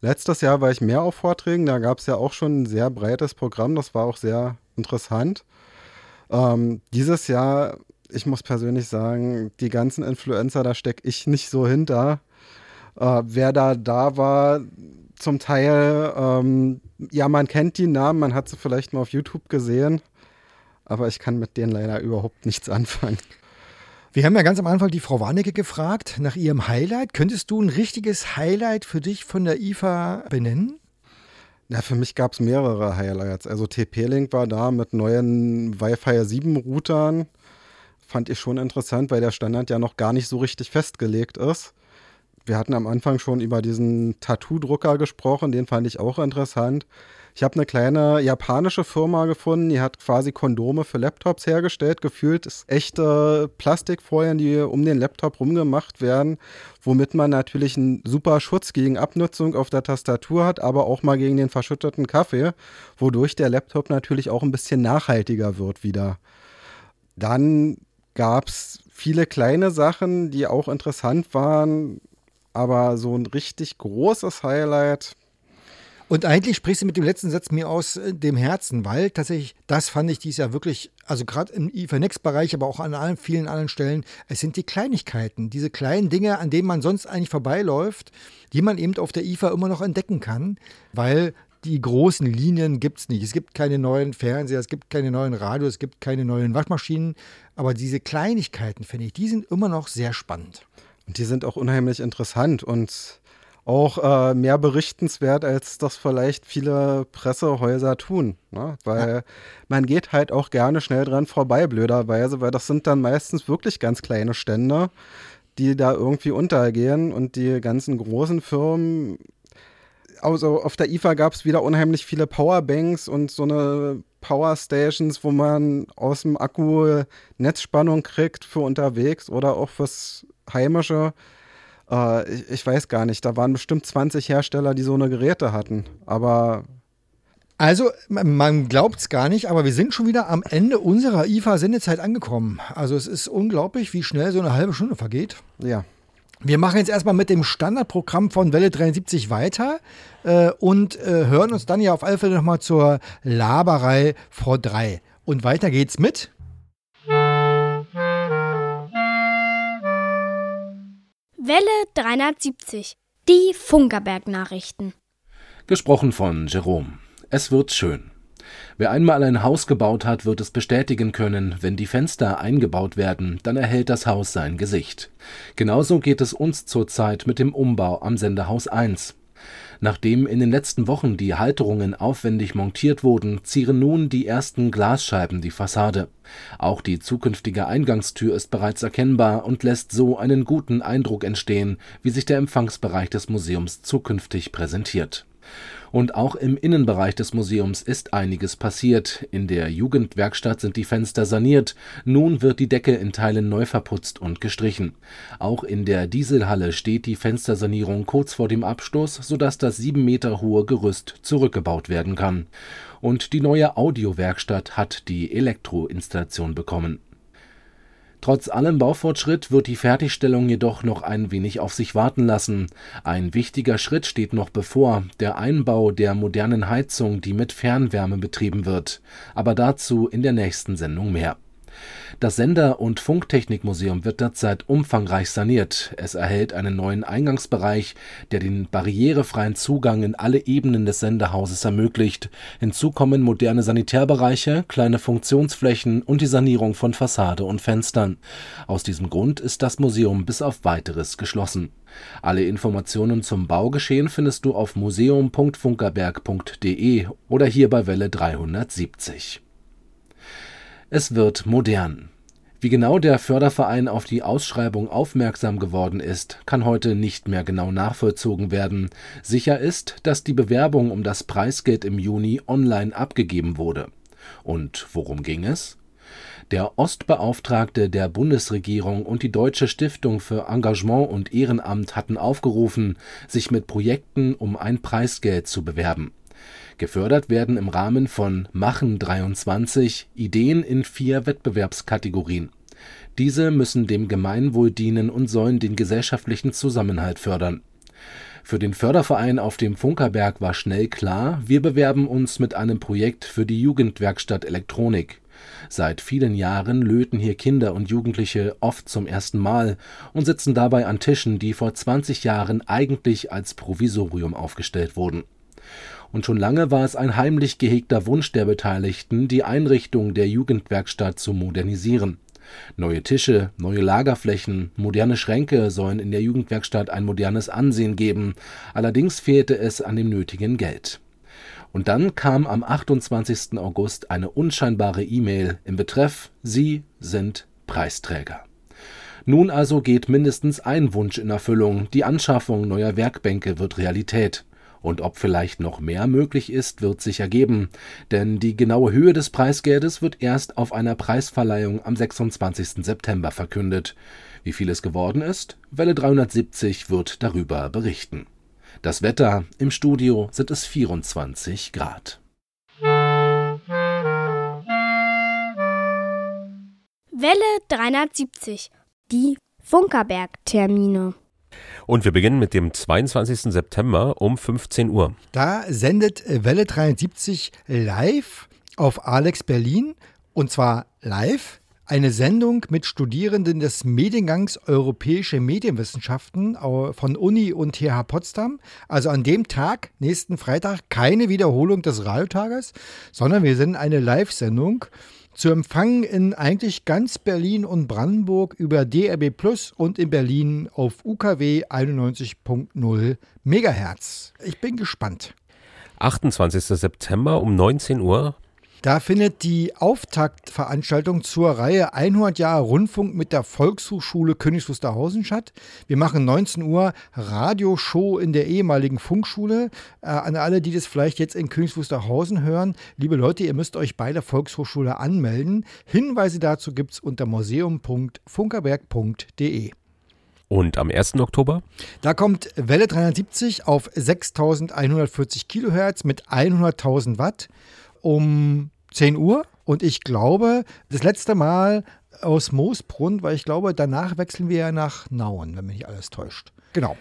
letztes Jahr war ich mehr auf Vorträgen, da gab es ja auch schon ein sehr breites Programm, das war auch sehr interessant. Ähm, dieses Jahr, ich muss persönlich sagen, die ganzen Influencer, da stecke ich nicht so hinter. Äh, wer da da war, zum Teil, ähm, ja, man kennt die Namen, man hat sie vielleicht mal auf YouTube gesehen, aber ich kann mit denen leider überhaupt nichts anfangen. Wir haben ja ganz am Anfang die Frau Warnecke gefragt nach ihrem Highlight. Könntest du ein richtiges Highlight für dich von der IFA benennen? Ja, für mich gab es mehrere Highlights. Also TP-Link war da mit neuen Wi-Fi 7 Routern. Fand ich schon interessant, weil der Standard ja noch gar nicht so richtig festgelegt ist. Wir hatten am Anfang schon über diesen Tattoo-Drucker gesprochen, den fand ich auch interessant. Ich habe eine kleine japanische Firma gefunden, die hat quasi Kondome für Laptops hergestellt. Gefühlt ist echte Plastikfolien, die um den Laptop rumgemacht werden, womit man natürlich einen super Schutz gegen Abnutzung auf der Tastatur hat, aber auch mal gegen den verschütteten Kaffee, wodurch der Laptop natürlich auch ein bisschen nachhaltiger wird wieder. Dann gab es viele kleine Sachen, die auch interessant waren, aber so ein richtig großes Highlight. Und eigentlich sprichst du mit dem letzten Satz mir aus äh, dem Herzen, weil tatsächlich, das fand ich dies Jahr wirklich, also gerade im IFA Next-Bereich, aber auch an allen vielen anderen Stellen, es sind die Kleinigkeiten, diese kleinen Dinge, an denen man sonst eigentlich vorbeiläuft, die man eben auf der IFA immer noch entdecken kann, weil die großen Linien gibt es nicht. Es gibt keine neuen Fernseher, es gibt keine neuen Radios, es gibt keine neuen Waschmaschinen, aber diese Kleinigkeiten, finde ich, die sind immer noch sehr spannend. Und die sind auch unheimlich interessant und auch äh, mehr berichtenswert, als das vielleicht viele Pressehäuser tun. Ne? Weil ja. man geht halt auch gerne schnell dran vorbei, blöderweise, weil das sind dann meistens wirklich ganz kleine Stände, die da irgendwie untergehen und die ganzen großen Firmen also auf der IFA gab es wieder unheimlich viele Powerbanks und so eine Powerstations, wo man aus dem Akku Netzspannung kriegt für unterwegs oder auch fürs Heimische. Äh, ich, ich, weiß gar nicht, da waren bestimmt 20 Hersteller, die so eine Geräte hatten. Aber. Also, man glaubt es gar nicht, aber wir sind schon wieder am Ende unserer IFA-Sendezeit angekommen. Also, es ist unglaublich, wie schnell so eine halbe Stunde vergeht. Ja. Wir machen jetzt erstmal mit dem Standardprogramm von Welle 73 weiter äh, und äh, hören uns dann ja auf alle Fälle nochmal zur Laberei vor drei. Und weiter geht's mit. Welle 370. Die Funkerberg-Nachrichten. Gesprochen von Jerome. Es wird schön. Wer einmal ein Haus gebaut hat, wird es bestätigen können, wenn die Fenster eingebaut werden, dann erhält das Haus sein Gesicht. Genauso geht es uns zurzeit mit dem Umbau am Senderhaus 1. Nachdem in den letzten Wochen die Halterungen aufwendig montiert wurden, zieren nun die ersten Glasscheiben die Fassade. Auch die zukünftige Eingangstür ist bereits erkennbar und lässt so einen guten Eindruck entstehen, wie sich der Empfangsbereich des Museums zukünftig präsentiert und auch im Innenbereich des Museums ist einiges passiert. In der Jugendwerkstatt sind die Fenster saniert, nun wird die Decke in Teilen neu verputzt und gestrichen. Auch in der Dieselhalle steht die Fenstersanierung kurz vor dem Abstoß, sodass das sieben Meter hohe Gerüst zurückgebaut werden kann. Und die neue Audiowerkstatt hat die Elektroinstallation bekommen Trotz allem Baufortschritt wird die Fertigstellung jedoch noch ein wenig auf sich warten lassen. Ein wichtiger Schritt steht noch bevor, der Einbau der modernen Heizung, die mit Fernwärme betrieben wird. Aber dazu in der nächsten Sendung mehr das Sender und Funktechnikmuseum wird derzeit umfangreich saniert. Es erhält einen neuen Eingangsbereich, der den barrierefreien Zugang in alle Ebenen des Sendehauses ermöglicht. Hinzu kommen moderne Sanitärbereiche, kleine Funktionsflächen und die Sanierung von Fassade und Fenstern. Aus diesem Grund ist das Museum bis auf weiteres geschlossen. Alle Informationen zum Baugeschehen findest du auf museum.funkerberg.de oder hier bei Welle 370. Es wird modern. Wie genau der Förderverein auf die Ausschreibung aufmerksam geworden ist, kann heute nicht mehr genau nachvollzogen werden. Sicher ist, dass die Bewerbung um das Preisgeld im Juni online abgegeben wurde. Und worum ging es? Der Ostbeauftragte der Bundesregierung und die Deutsche Stiftung für Engagement und Ehrenamt hatten aufgerufen, sich mit Projekten um ein Preisgeld zu bewerben Gefördert werden im Rahmen von Machen 23 Ideen in vier Wettbewerbskategorien. Diese müssen dem Gemeinwohl dienen und sollen den gesellschaftlichen Zusammenhalt fördern. Für den Förderverein auf dem Funkerberg war schnell klar, wir bewerben uns mit einem Projekt für die Jugendwerkstatt Elektronik. Seit vielen Jahren löten hier Kinder und Jugendliche oft zum ersten Mal und sitzen dabei an Tischen, die vor 20 Jahren eigentlich als Provisorium aufgestellt wurden und schon lange war es ein heimlich gehegter Wunsch der Beteiligten, die Einrichtung der Jugendwerkstatt zu modernisieren. Neue Tische, neue Lagerflächen, moderne Schränke sollen in der Jugendwerkstatt ein modernes Ansehen geben, allerdings fehlte es an dem nötigen Geld. Und dann kam am 28. August eine unscheinbare E-Mail im Betreff Sie sind Preisträger. Nun also geht mindestens ein Wunsch in Erfüllung, die Anschaffung neuer Werkbänke wird Realität. Und ob vielleicht noch mehr möglich ist, wird sich ergeben, denn die genaue Höhe des Preisgeldes wird erst auf einer Preisverleihung am 26. September verkündet. Wie viel es geworden ist, Welle 370 wird darüber berichten. Das Wetter im Studio sind es 24 Grad. Welle 370. Die Funkerberg-Termine. Und wir beginnen mit dem 22. September um 15 Uhr. Da sendet Welle 73 live auf Alex Berlin und zwar live eine Sendung mit Studierenden des Mediengangs Europäische Medienwissenschaften von Uni und TH Potsdam. Also an dem Tag, nächsten Freitag, keine Wiederholung des Radiotages, sondern wir senden eine Live-Sendung Zu empfangen in eigentlich ganz Berlin und Brandenburg über DRB Plus und in Berlin auf UKW 91.0 Megahertz. Ich bin gespannt. 28. September um 19 Uhr. Da findet die Auftaktveranstaltung zur Reihe 100 Jahre Rundfunk mit der Volkshochschule Königs Wusterhausen statt. Wir machen 19 Uhr Radioshow in der ehemaligen Funkschule. Äh, an alle, die das vielleicht jetzt in Königs Wusterhausen hören, liebe Leute, ihr müsst euch bei der Volkshochschule anmelden. Hinweise dazu gibt es unter museum.funkerberg.de. Und am 1. Oktober? Da kommt Welle 370 auf 6140 Kilohertz mit 100.000 Watt um 10 Uhr. Und ich glaube, das letzte Mal aus Moosbrunn, weil ich glaube, danach wechseln wir ja nach Nauen, wenn mich nicht alles täuscht. Genau.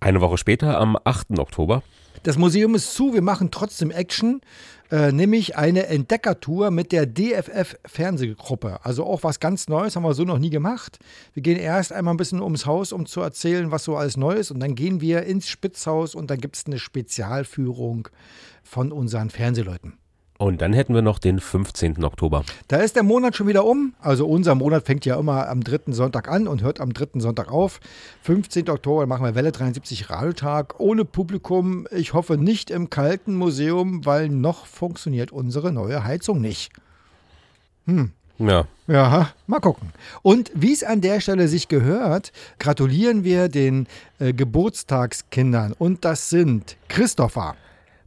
Eine Woche später, am 8. Oktober. Das Museum ist zu, wir machen trotzdem Action, äh, nämlich eine Entdeckertour mit der DFF Fernsehgruppe. Also auch was ganz Neues, haben wir so noch nie gemacht. Wir gehen erst einmal ein bisschen ums Haus, um zu erzählen, was so alles neu ist. Und dann gehen wir ins Spitzhaus und dann gibt es eine Spezialführung von unseren Fernsehleuten. Und dann hätten wir noch den 15. Oktober. Da ist der Monat schon wieder um. Also unser Monat fängt ja immer am dritten Sonntag an und hört am dritten Sonntag auf. 15. Oktober machen wir Welle 73 Radiotag ohne Publikum. Ich hoffe nicht im kalten Museum, weil noch funktioniert unsere neue Heizung nicht. Hm. Ja. Ja, mal gucken. Und wie es an der Stelle sich gehört, gratulieren wir den äh, Geburtstagskindern. Und das sind Christopher,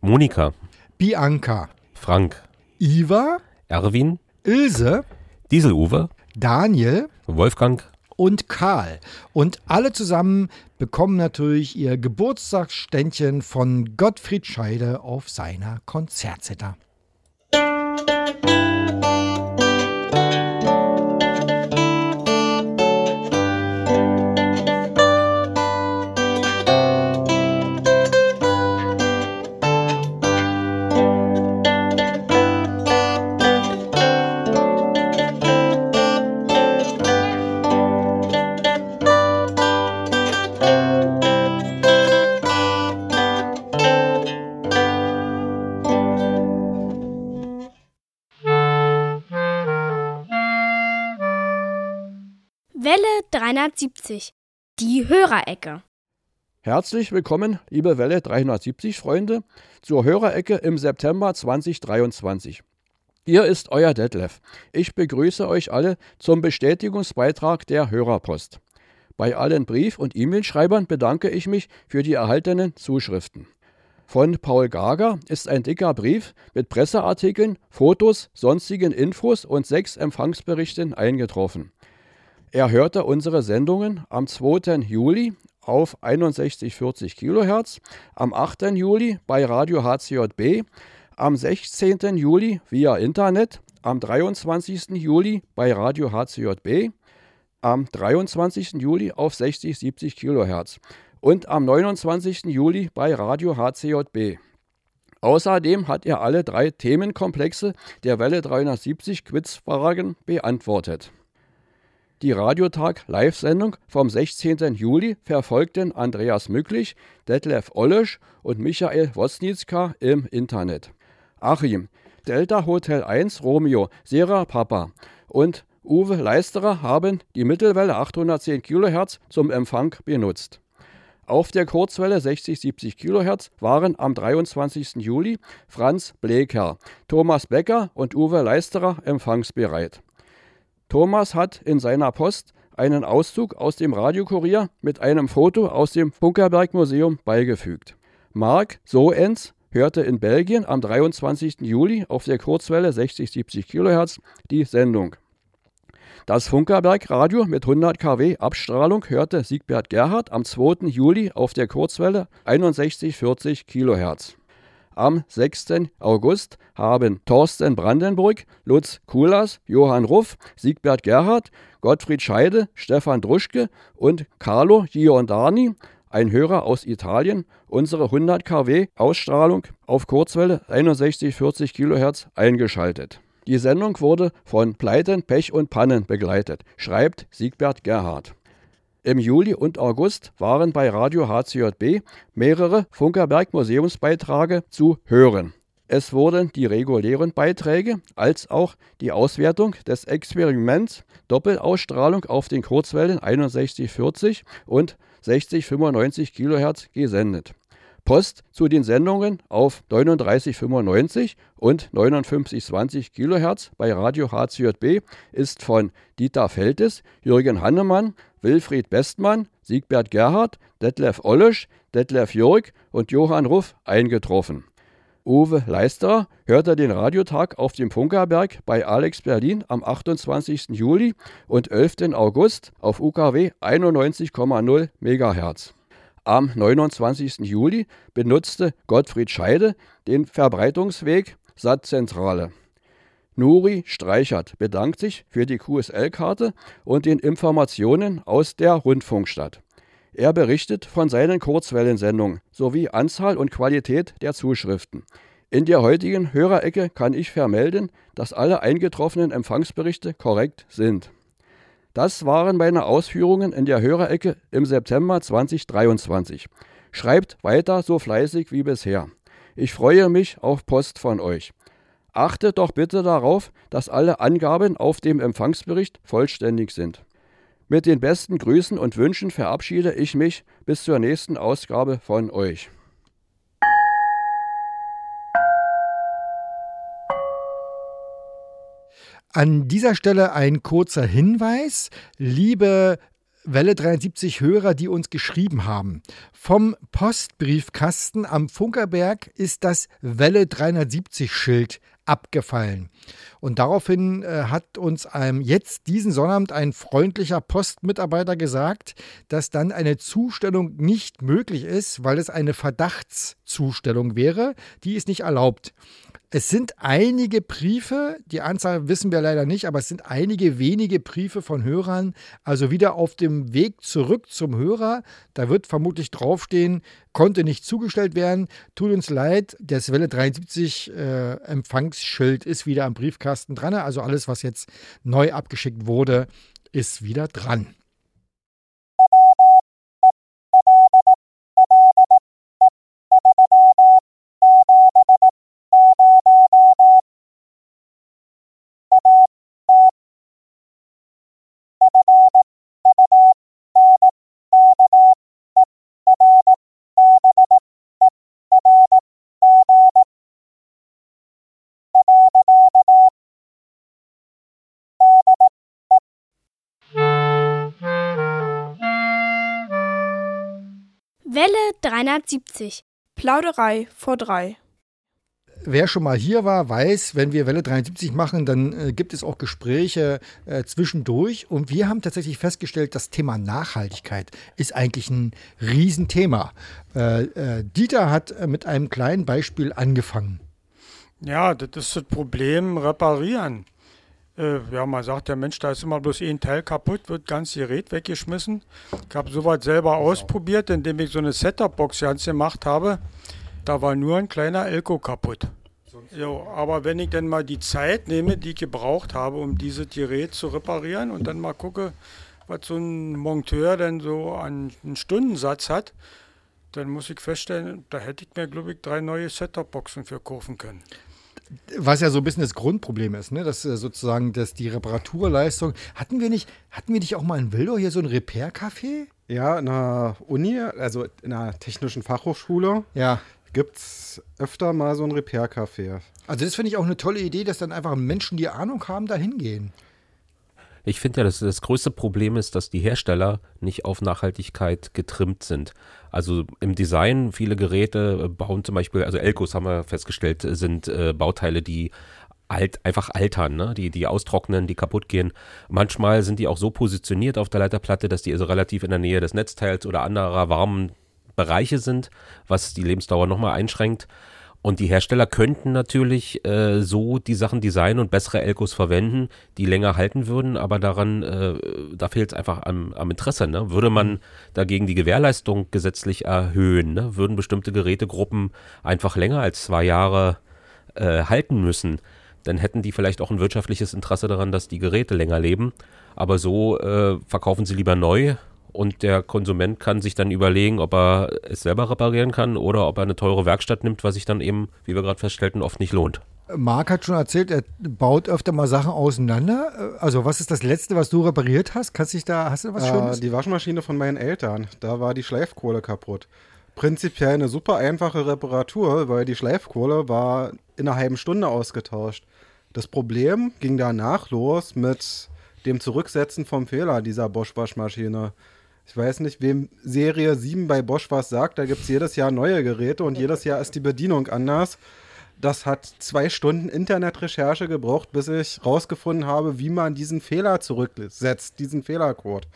Monika, Bianca, Frank, Iva, Erwin, Ilse, Dieseluwe, Daniel. Wolfgang. Und Karl. Und alle zusammen bekommen natürlich ihr Geburtstagsständchen von Gottfried Scheide auf seiner Konzertzither. 370. Die Hörerecke. Herzlich willkommen, liebe Welle 370 Freunde, zur Hörerecke im September 2023. Hier ist euer Detlef. Ich begrüße euch alle zum Bestätigungsbeitrag der Hörerpost. Bei allen Brief- und E-Mail-Schreibern bedanke ich mich für die erhaltenen Zuschriften. Von Paul Gager ist ein dicker Brief mit Presseartikeln, Fotos, sonstigen Infos und sechs Empfangsberichten eingetroffen. Er hörte unsere Sendungen am 2. Juli auf 6140 kHz, am 8. Juli bei Radio HCJB, am 16. Juli via Internet, am 23. Juli bei Radio HCJB, am 23. Juli auf 6070 kHz und am 29. Juli bei Radio HCJB. Außerdem hat er alle drei Themenkomplexe der Welle 370 Quizfragen beantwortet. Die Radiotag-Live-Sendung vom 16. Juli verfolgten Andreas Mücklich, Detlef Ollesch und Michael Wosnitzka im Internet. Achim, Delta Hotel 1 Romeo, Sierra Papa und Uwe Leisterer haben die Mittelwelle 810 kHz zum Empfang benutzt. Auf der Kurzwelle 60-70 kHz waren am 23. Juli Franz Bleker, Thomas Becker und Uwe Leisterer empfangsbereit. Thomas hat in seiner Post einen Auszug aus dem Radiokurier mit einem Foto aus dem Bunkerberg Museum beigefügt. Marc Soens hörte in Belgien am 23. Juli auf der Kurzwelle 60-70 kHz die Sendung. Das Funkerberg Radio mit 100 kW Abstrahlung hörte Siegbert Gerhard am 2. Juli auf der Kurzwelle 61-40 kHz. Am 6. August haben Thorsten Brandenburg, Lutz Kulas, Johann Ruff, Siegbert Gerhard, Gottfried Scheide, Stefan Druschke und Carlo Giordani, ein Hörer aus Italien, unsere 100 kW Ausstrahlung auf Kurzwelle 61-40 kHz eingeschaltet. Die Sendung wurde von Pleiten, Pech und Pannen begleitet, schreibt Siegbert Gerhard. Im Juli und August waren bei Radio HCJB mehrere Funkerberg Museumsbeiträge zu hören. Es wurden die regulären Beiträge als auch die Auswertung des Experiments Doppelausstrahlung auf den Kurzwellen 6140 und 6095 kHz gesendet. Post zu den Sendungen auf 3995 und 5920 kHz bei Radio HCJB ist von Dieter Feltes, Jürgen Hannemann, Wilfried Bestmann, Siegbert Gerhard, Detlef Ollisch, Detlef Jörg und Johann Ruff eingetroffen. Uwe Leister hörte den Radiotag auf dem Funkerberg bei Alex Berlin am 28. Juli und 11. August auf UKW 91,0 MHz. Am 29. Juli benutzte Gottfried Scheide den Verbreitungsweg Satzzentrale. Nuri Streichert bedankt sich für die QSL-Karte und den Informationen aus der Rundfunkstadt. Er berichtet von seinen Kurzwellensendungen sowie Anzahl und Qualität der Zuschriften. In der heutigen Hörerecke kann ich vermelden, dass alle eingetroffenen Empfangsberichte korrekt sind. Das waren meine Ausführungen in der Hörerecke im September 2023. Schreibt weiter so fleißig wie bisher. Ich freue mich auf Post von euch. Achtet doch bitte darauf, dass alle Angaben auf dem Empfangsbericht vollständig sind. Mit den besten Grüßen und Wünschen verabschiede ich mich bis zur nächsten Ausgabe von euch. An dieser Stelle ein kurzer Hinweis. Liebe Welle 73 Hörer, die uns geschrieben haben. Vom Postbriefkasten am Funkerberg ist das Welle 370 Schild abgefallen. Und daraufhin äh, hat uns ähm, jetzt diesen Sonnabend ein freundlicher Postmitarbeiter gesagt, dass dann eine Zustellung nicht möglich ist, weil es eine Verdachtszustellung wäre. Die ist nicht erlaubt. Es sind einige Briefe, die Anzahl wissen wir leider nicht, aber es sind einige wenige Briefe von Hörern, also wieder auf dem Weg zurück zum Hörer. Da wird vermutlich draufstehen, konnte nicht zugestellt werden. Tut uns leid, das Welle 73 äh, Empfangsschild ist wieder am Briefkasten dran. Also alles, was jetzt neu abgeschickt wurde, ist wieder dran. 370. Plauderei vor drei. Wer schon mal hier war, weiß, wenn wir Welle 73 machen, dann äh, gibt es auch Gespräche äh, zwischendurch. Und wir haben tatsächlich festgestellt, das Thema Nachhaltigkeit ist eigentlich ein Riesenthema. Äh, äh Dieter hat äh, mit einem kleinen Beispiel angefangen. Ja, das ist das Problem, reparieren. Äh, ja, man sagt, der Mensch, da ist immer bloß ein Teil kaputt, wird ganz Gerät weggeschmissen. Ich habe sowas selber ausprobiert, indem ich so eine Setup-Box ganz gemacht habe. Da war nur ein kleiner Elko kaputt. Jo, aber wenn ich dann mal die Zeit nehme, die ich gebraucht habe, um dieses Gerät zu reparieren und dann mal gucke, was so ein Monteur denn so an einen Stundensatz hat, dann muss ich feststellen, da hätte ich mir, glaube ich, drei neue Setup-Boxen für kaufen können. Was ja so ein bisschen das Grundproblem ist, ne? dass äh, sozusagen dass die Reparaturleistung. Hatten wir nicht, hatten wir nicht auch mal in Wildau hier so ein Repair-Café? Ja, in der Uni, also in einer technischen Fachhochschule. Ja. Gibt es öfter mal so ein Repair-Café. Also, das finde ich auch eine tolle Idee, dass dann einfach Menschen, die Ahnung haben, da hingehen. Ich finde ja, dass das größte Problem ist, dass die Hersteller nicht auf Nachhaltigkeit getrimmt sind. Also im Design, viele Geräte bauen zum Beispiel, also Elkos haben wir festgestellt, sind äh, Bauteile, die alt, einfach altern, ne? die, die austrocknen, die kaputt gehen. Manchmal sind die auch so positioniert auf der Leiterplatte, dass die also relativ in der Nähe des Netzteils oder anderer warmen Bereiche sind, was die Lebensdauer nochmal einschränkt. Und die Hersteller könnten natürlich äh, so die Sachen designen und bessere Elkos verwenden, die länger halten würden, aber daran, äh, da fehlt es einfach am, am Interesse. Ne? Würde man dagegen die Gewährleistung gesetzlich erhöhen, ne? würden bestimmte Gerätegruppen einfach länger als zwei Jahre äh, halten müssen, dann hätten die vielleicht auch ein wirtschaftliches Interesse daran, dass die Geräte länger leben. Aber so äh, verkaufen sie lieber neu und der Konsument kann sich dann überlegen, ob er es selber reparieren kann oder ob er eine teure Werkstatt nimmt, was sich dann eben, wie wir gerade feststellten, oft nicht lohnt. Marc hat schon erzählt, er baut öfter mal Sachen auseinander. Also was ist das Letzte, was du repariert hast? Kannst dich da, hast du was Schönes? Äh, die Waschmaschine von meinen Eltern, da war die Schleifkohle kaputt. Prinzipiell eine super einfache Reparatur, weil die Schleifkohle war in einer halben Stunde ausgetauscht. Das Problem ging danach los mit dem Zurücksetzen vom Fehler dieser Bosch-Waschmaschine. Ich weiß nicht, wem Serie 7 bei Bosch was sagt. Da gibt es jedes Jahr neue Geräte und jedes Jahr ist die Bedienung anders. Das hat zwei Stunden Internetrecherche gebraucht, bis ich rausgefunden habe, wie man diesen Fehler zurücksetzt, diesen Fehlercode.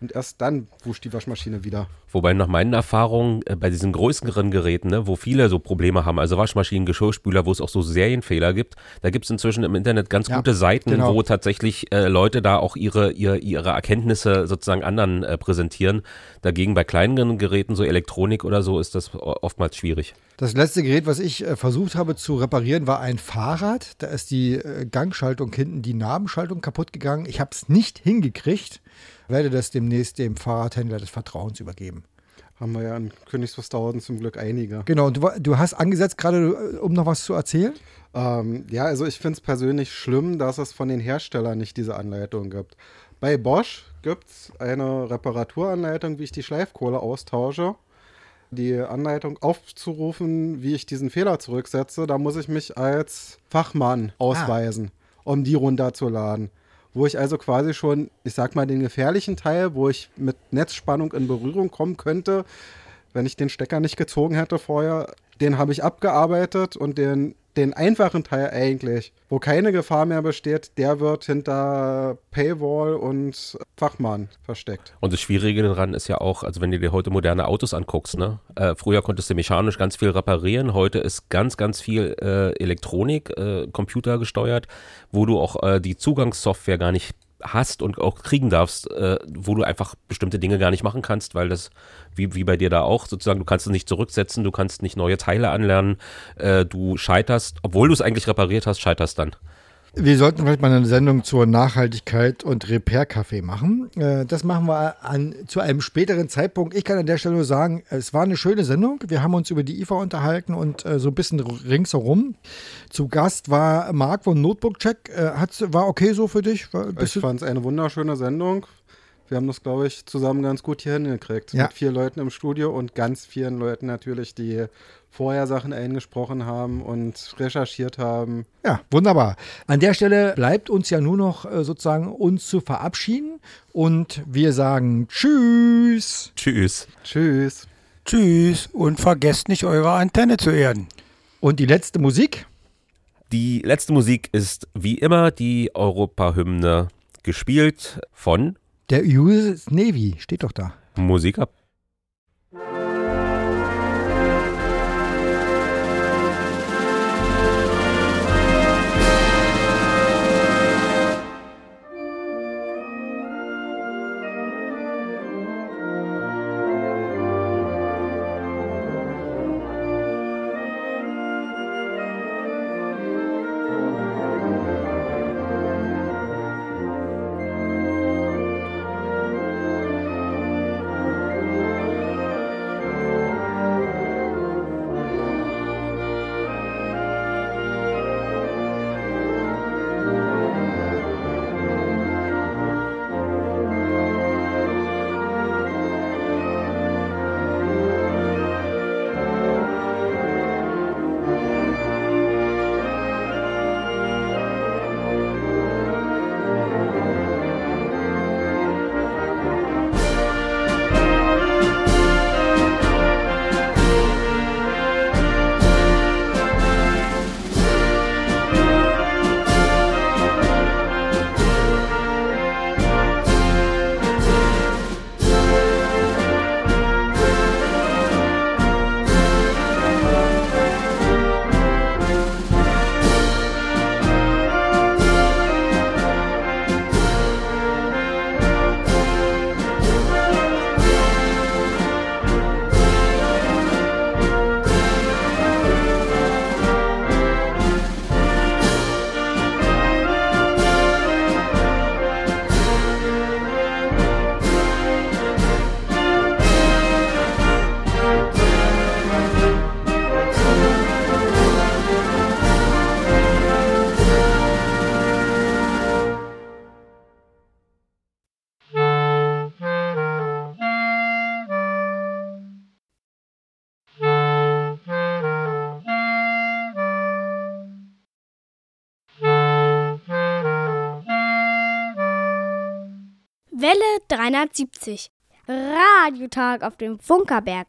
Und erst dann wusch die Waschmaschine wieder. Wobei nach meinen Erfahrungen äh, bei diesen größeren Geräten, ne, wo viele so Probleme haben, also Waschmaschinen, Geschirrspüler, wo es auch so Serienfehler gibt, da gibt es inzwischen im Internet ganz Ja, gute Seiten, genau. wo tatsächlich äh, Leute da auch ihre, ihre, ihre Erkenntnisse sozusagen anderen äh, präsentieren. Dagegen bei kleineren Geräten, so Elektronik oder so, ist das oftmals schwierig. Das letzte Gerät, was ich äh, versucht habe zu reparieren, war ein Fahrrad. Da ist die äh, Gangschaltung hinten, die Nabenschaltung kaputt gegangen. Ich habe es nicht hingekriegt. Werde das demnächst dem Fahrradhändler des Vertrauens übergeben. Haben wir ja in Königs Wusterhausen zum Glück einige. Genau, und du, du hast angesetzt gerade, äh, um noch was zu erzählen? Ähm, ja, also ich finde es persönlich schlimm, dass es von den Herstellern nicht diese Anleitung gibt. Bei Bosch gibt es eine Reparaturanleitung, wie ich die Schleifkohle austausche. Die Anleitung aufzurufen, wie ich diesen Fehler zurücksetze, da muss ich mich als Fachmann ausweisen, um die runterzuladen. Wo ich also quasi schon, ich sag mal, den gefährlichen Teil, wo ich mit Netzspannung in Berührung kommen könnte, wenn ich den Stecker nicht gezogen hätte vorher, den habe ich abgearbeitet und den, den einfachen Teil eigentlich, wo keine Gefahr mehr besteht, der wird hinter Paywall und Fachmann versteckt. Und das Schwierige daran ist ja auch, also wenn du dir heute moderne Autos anguckst, ne? Äh, früher konntest du mechanisch ganz viel reparieren, heute ist ganz, ganz viel äh, Elektronik, äh, Computer gesteuert, wo du auch äh, die Zugangssoftware gar nicht hast und auch kriegen darfst, äh, wo du einfach bestimmte Dinge gar nicht machen kannst, weil das, wie, wie bei dir da auch, sozusagen, du kannst es nicht zurücksetzen, du kannst nicht neue Teile anlernen, äh, du scheiterst, obwohl du es eigentlich repariert hast, scheiterst dann. Wir sollten vielleicht mal eine Sendung zur Nachhaltigkeit und Repair-Café machen. Äh, Das machen wir an, zu einem späteren Zeitpunkt. Ich kann an der Stelle nur sagen, es war eine schöne Sendung. Wir haben uns über die IFA unterhalten und äh, so ein bisschen ringsherum. Zu Gast war Marc von Notebook Check. Äh, War okay so für dich? Bist Ich fand es eine wunderschöne Sendung. Wir haben das, glaube ich, zusammen ganz gut hier hingekriegt. Ja. Mit vier Leuten im Studio und ganz vielen Leuten natürlich, die vorher Sachen eingesprochen haben und recherchiert haben. Ja, wunderbar. An der Stelle bleibt uns ja nur noch äh, sozusagen uns zu verabschieden und wir sagen Tschüss. Tschüss. Tschüss. Tschüss und vergesst nicht, eure Antenne zu erden. Und die letzte Musik? Die letzte Musik ist wie immer die Europahymne gespielt von Der US Navy steht doch da. Musik 370. Radiotag auf dem Funkerberg.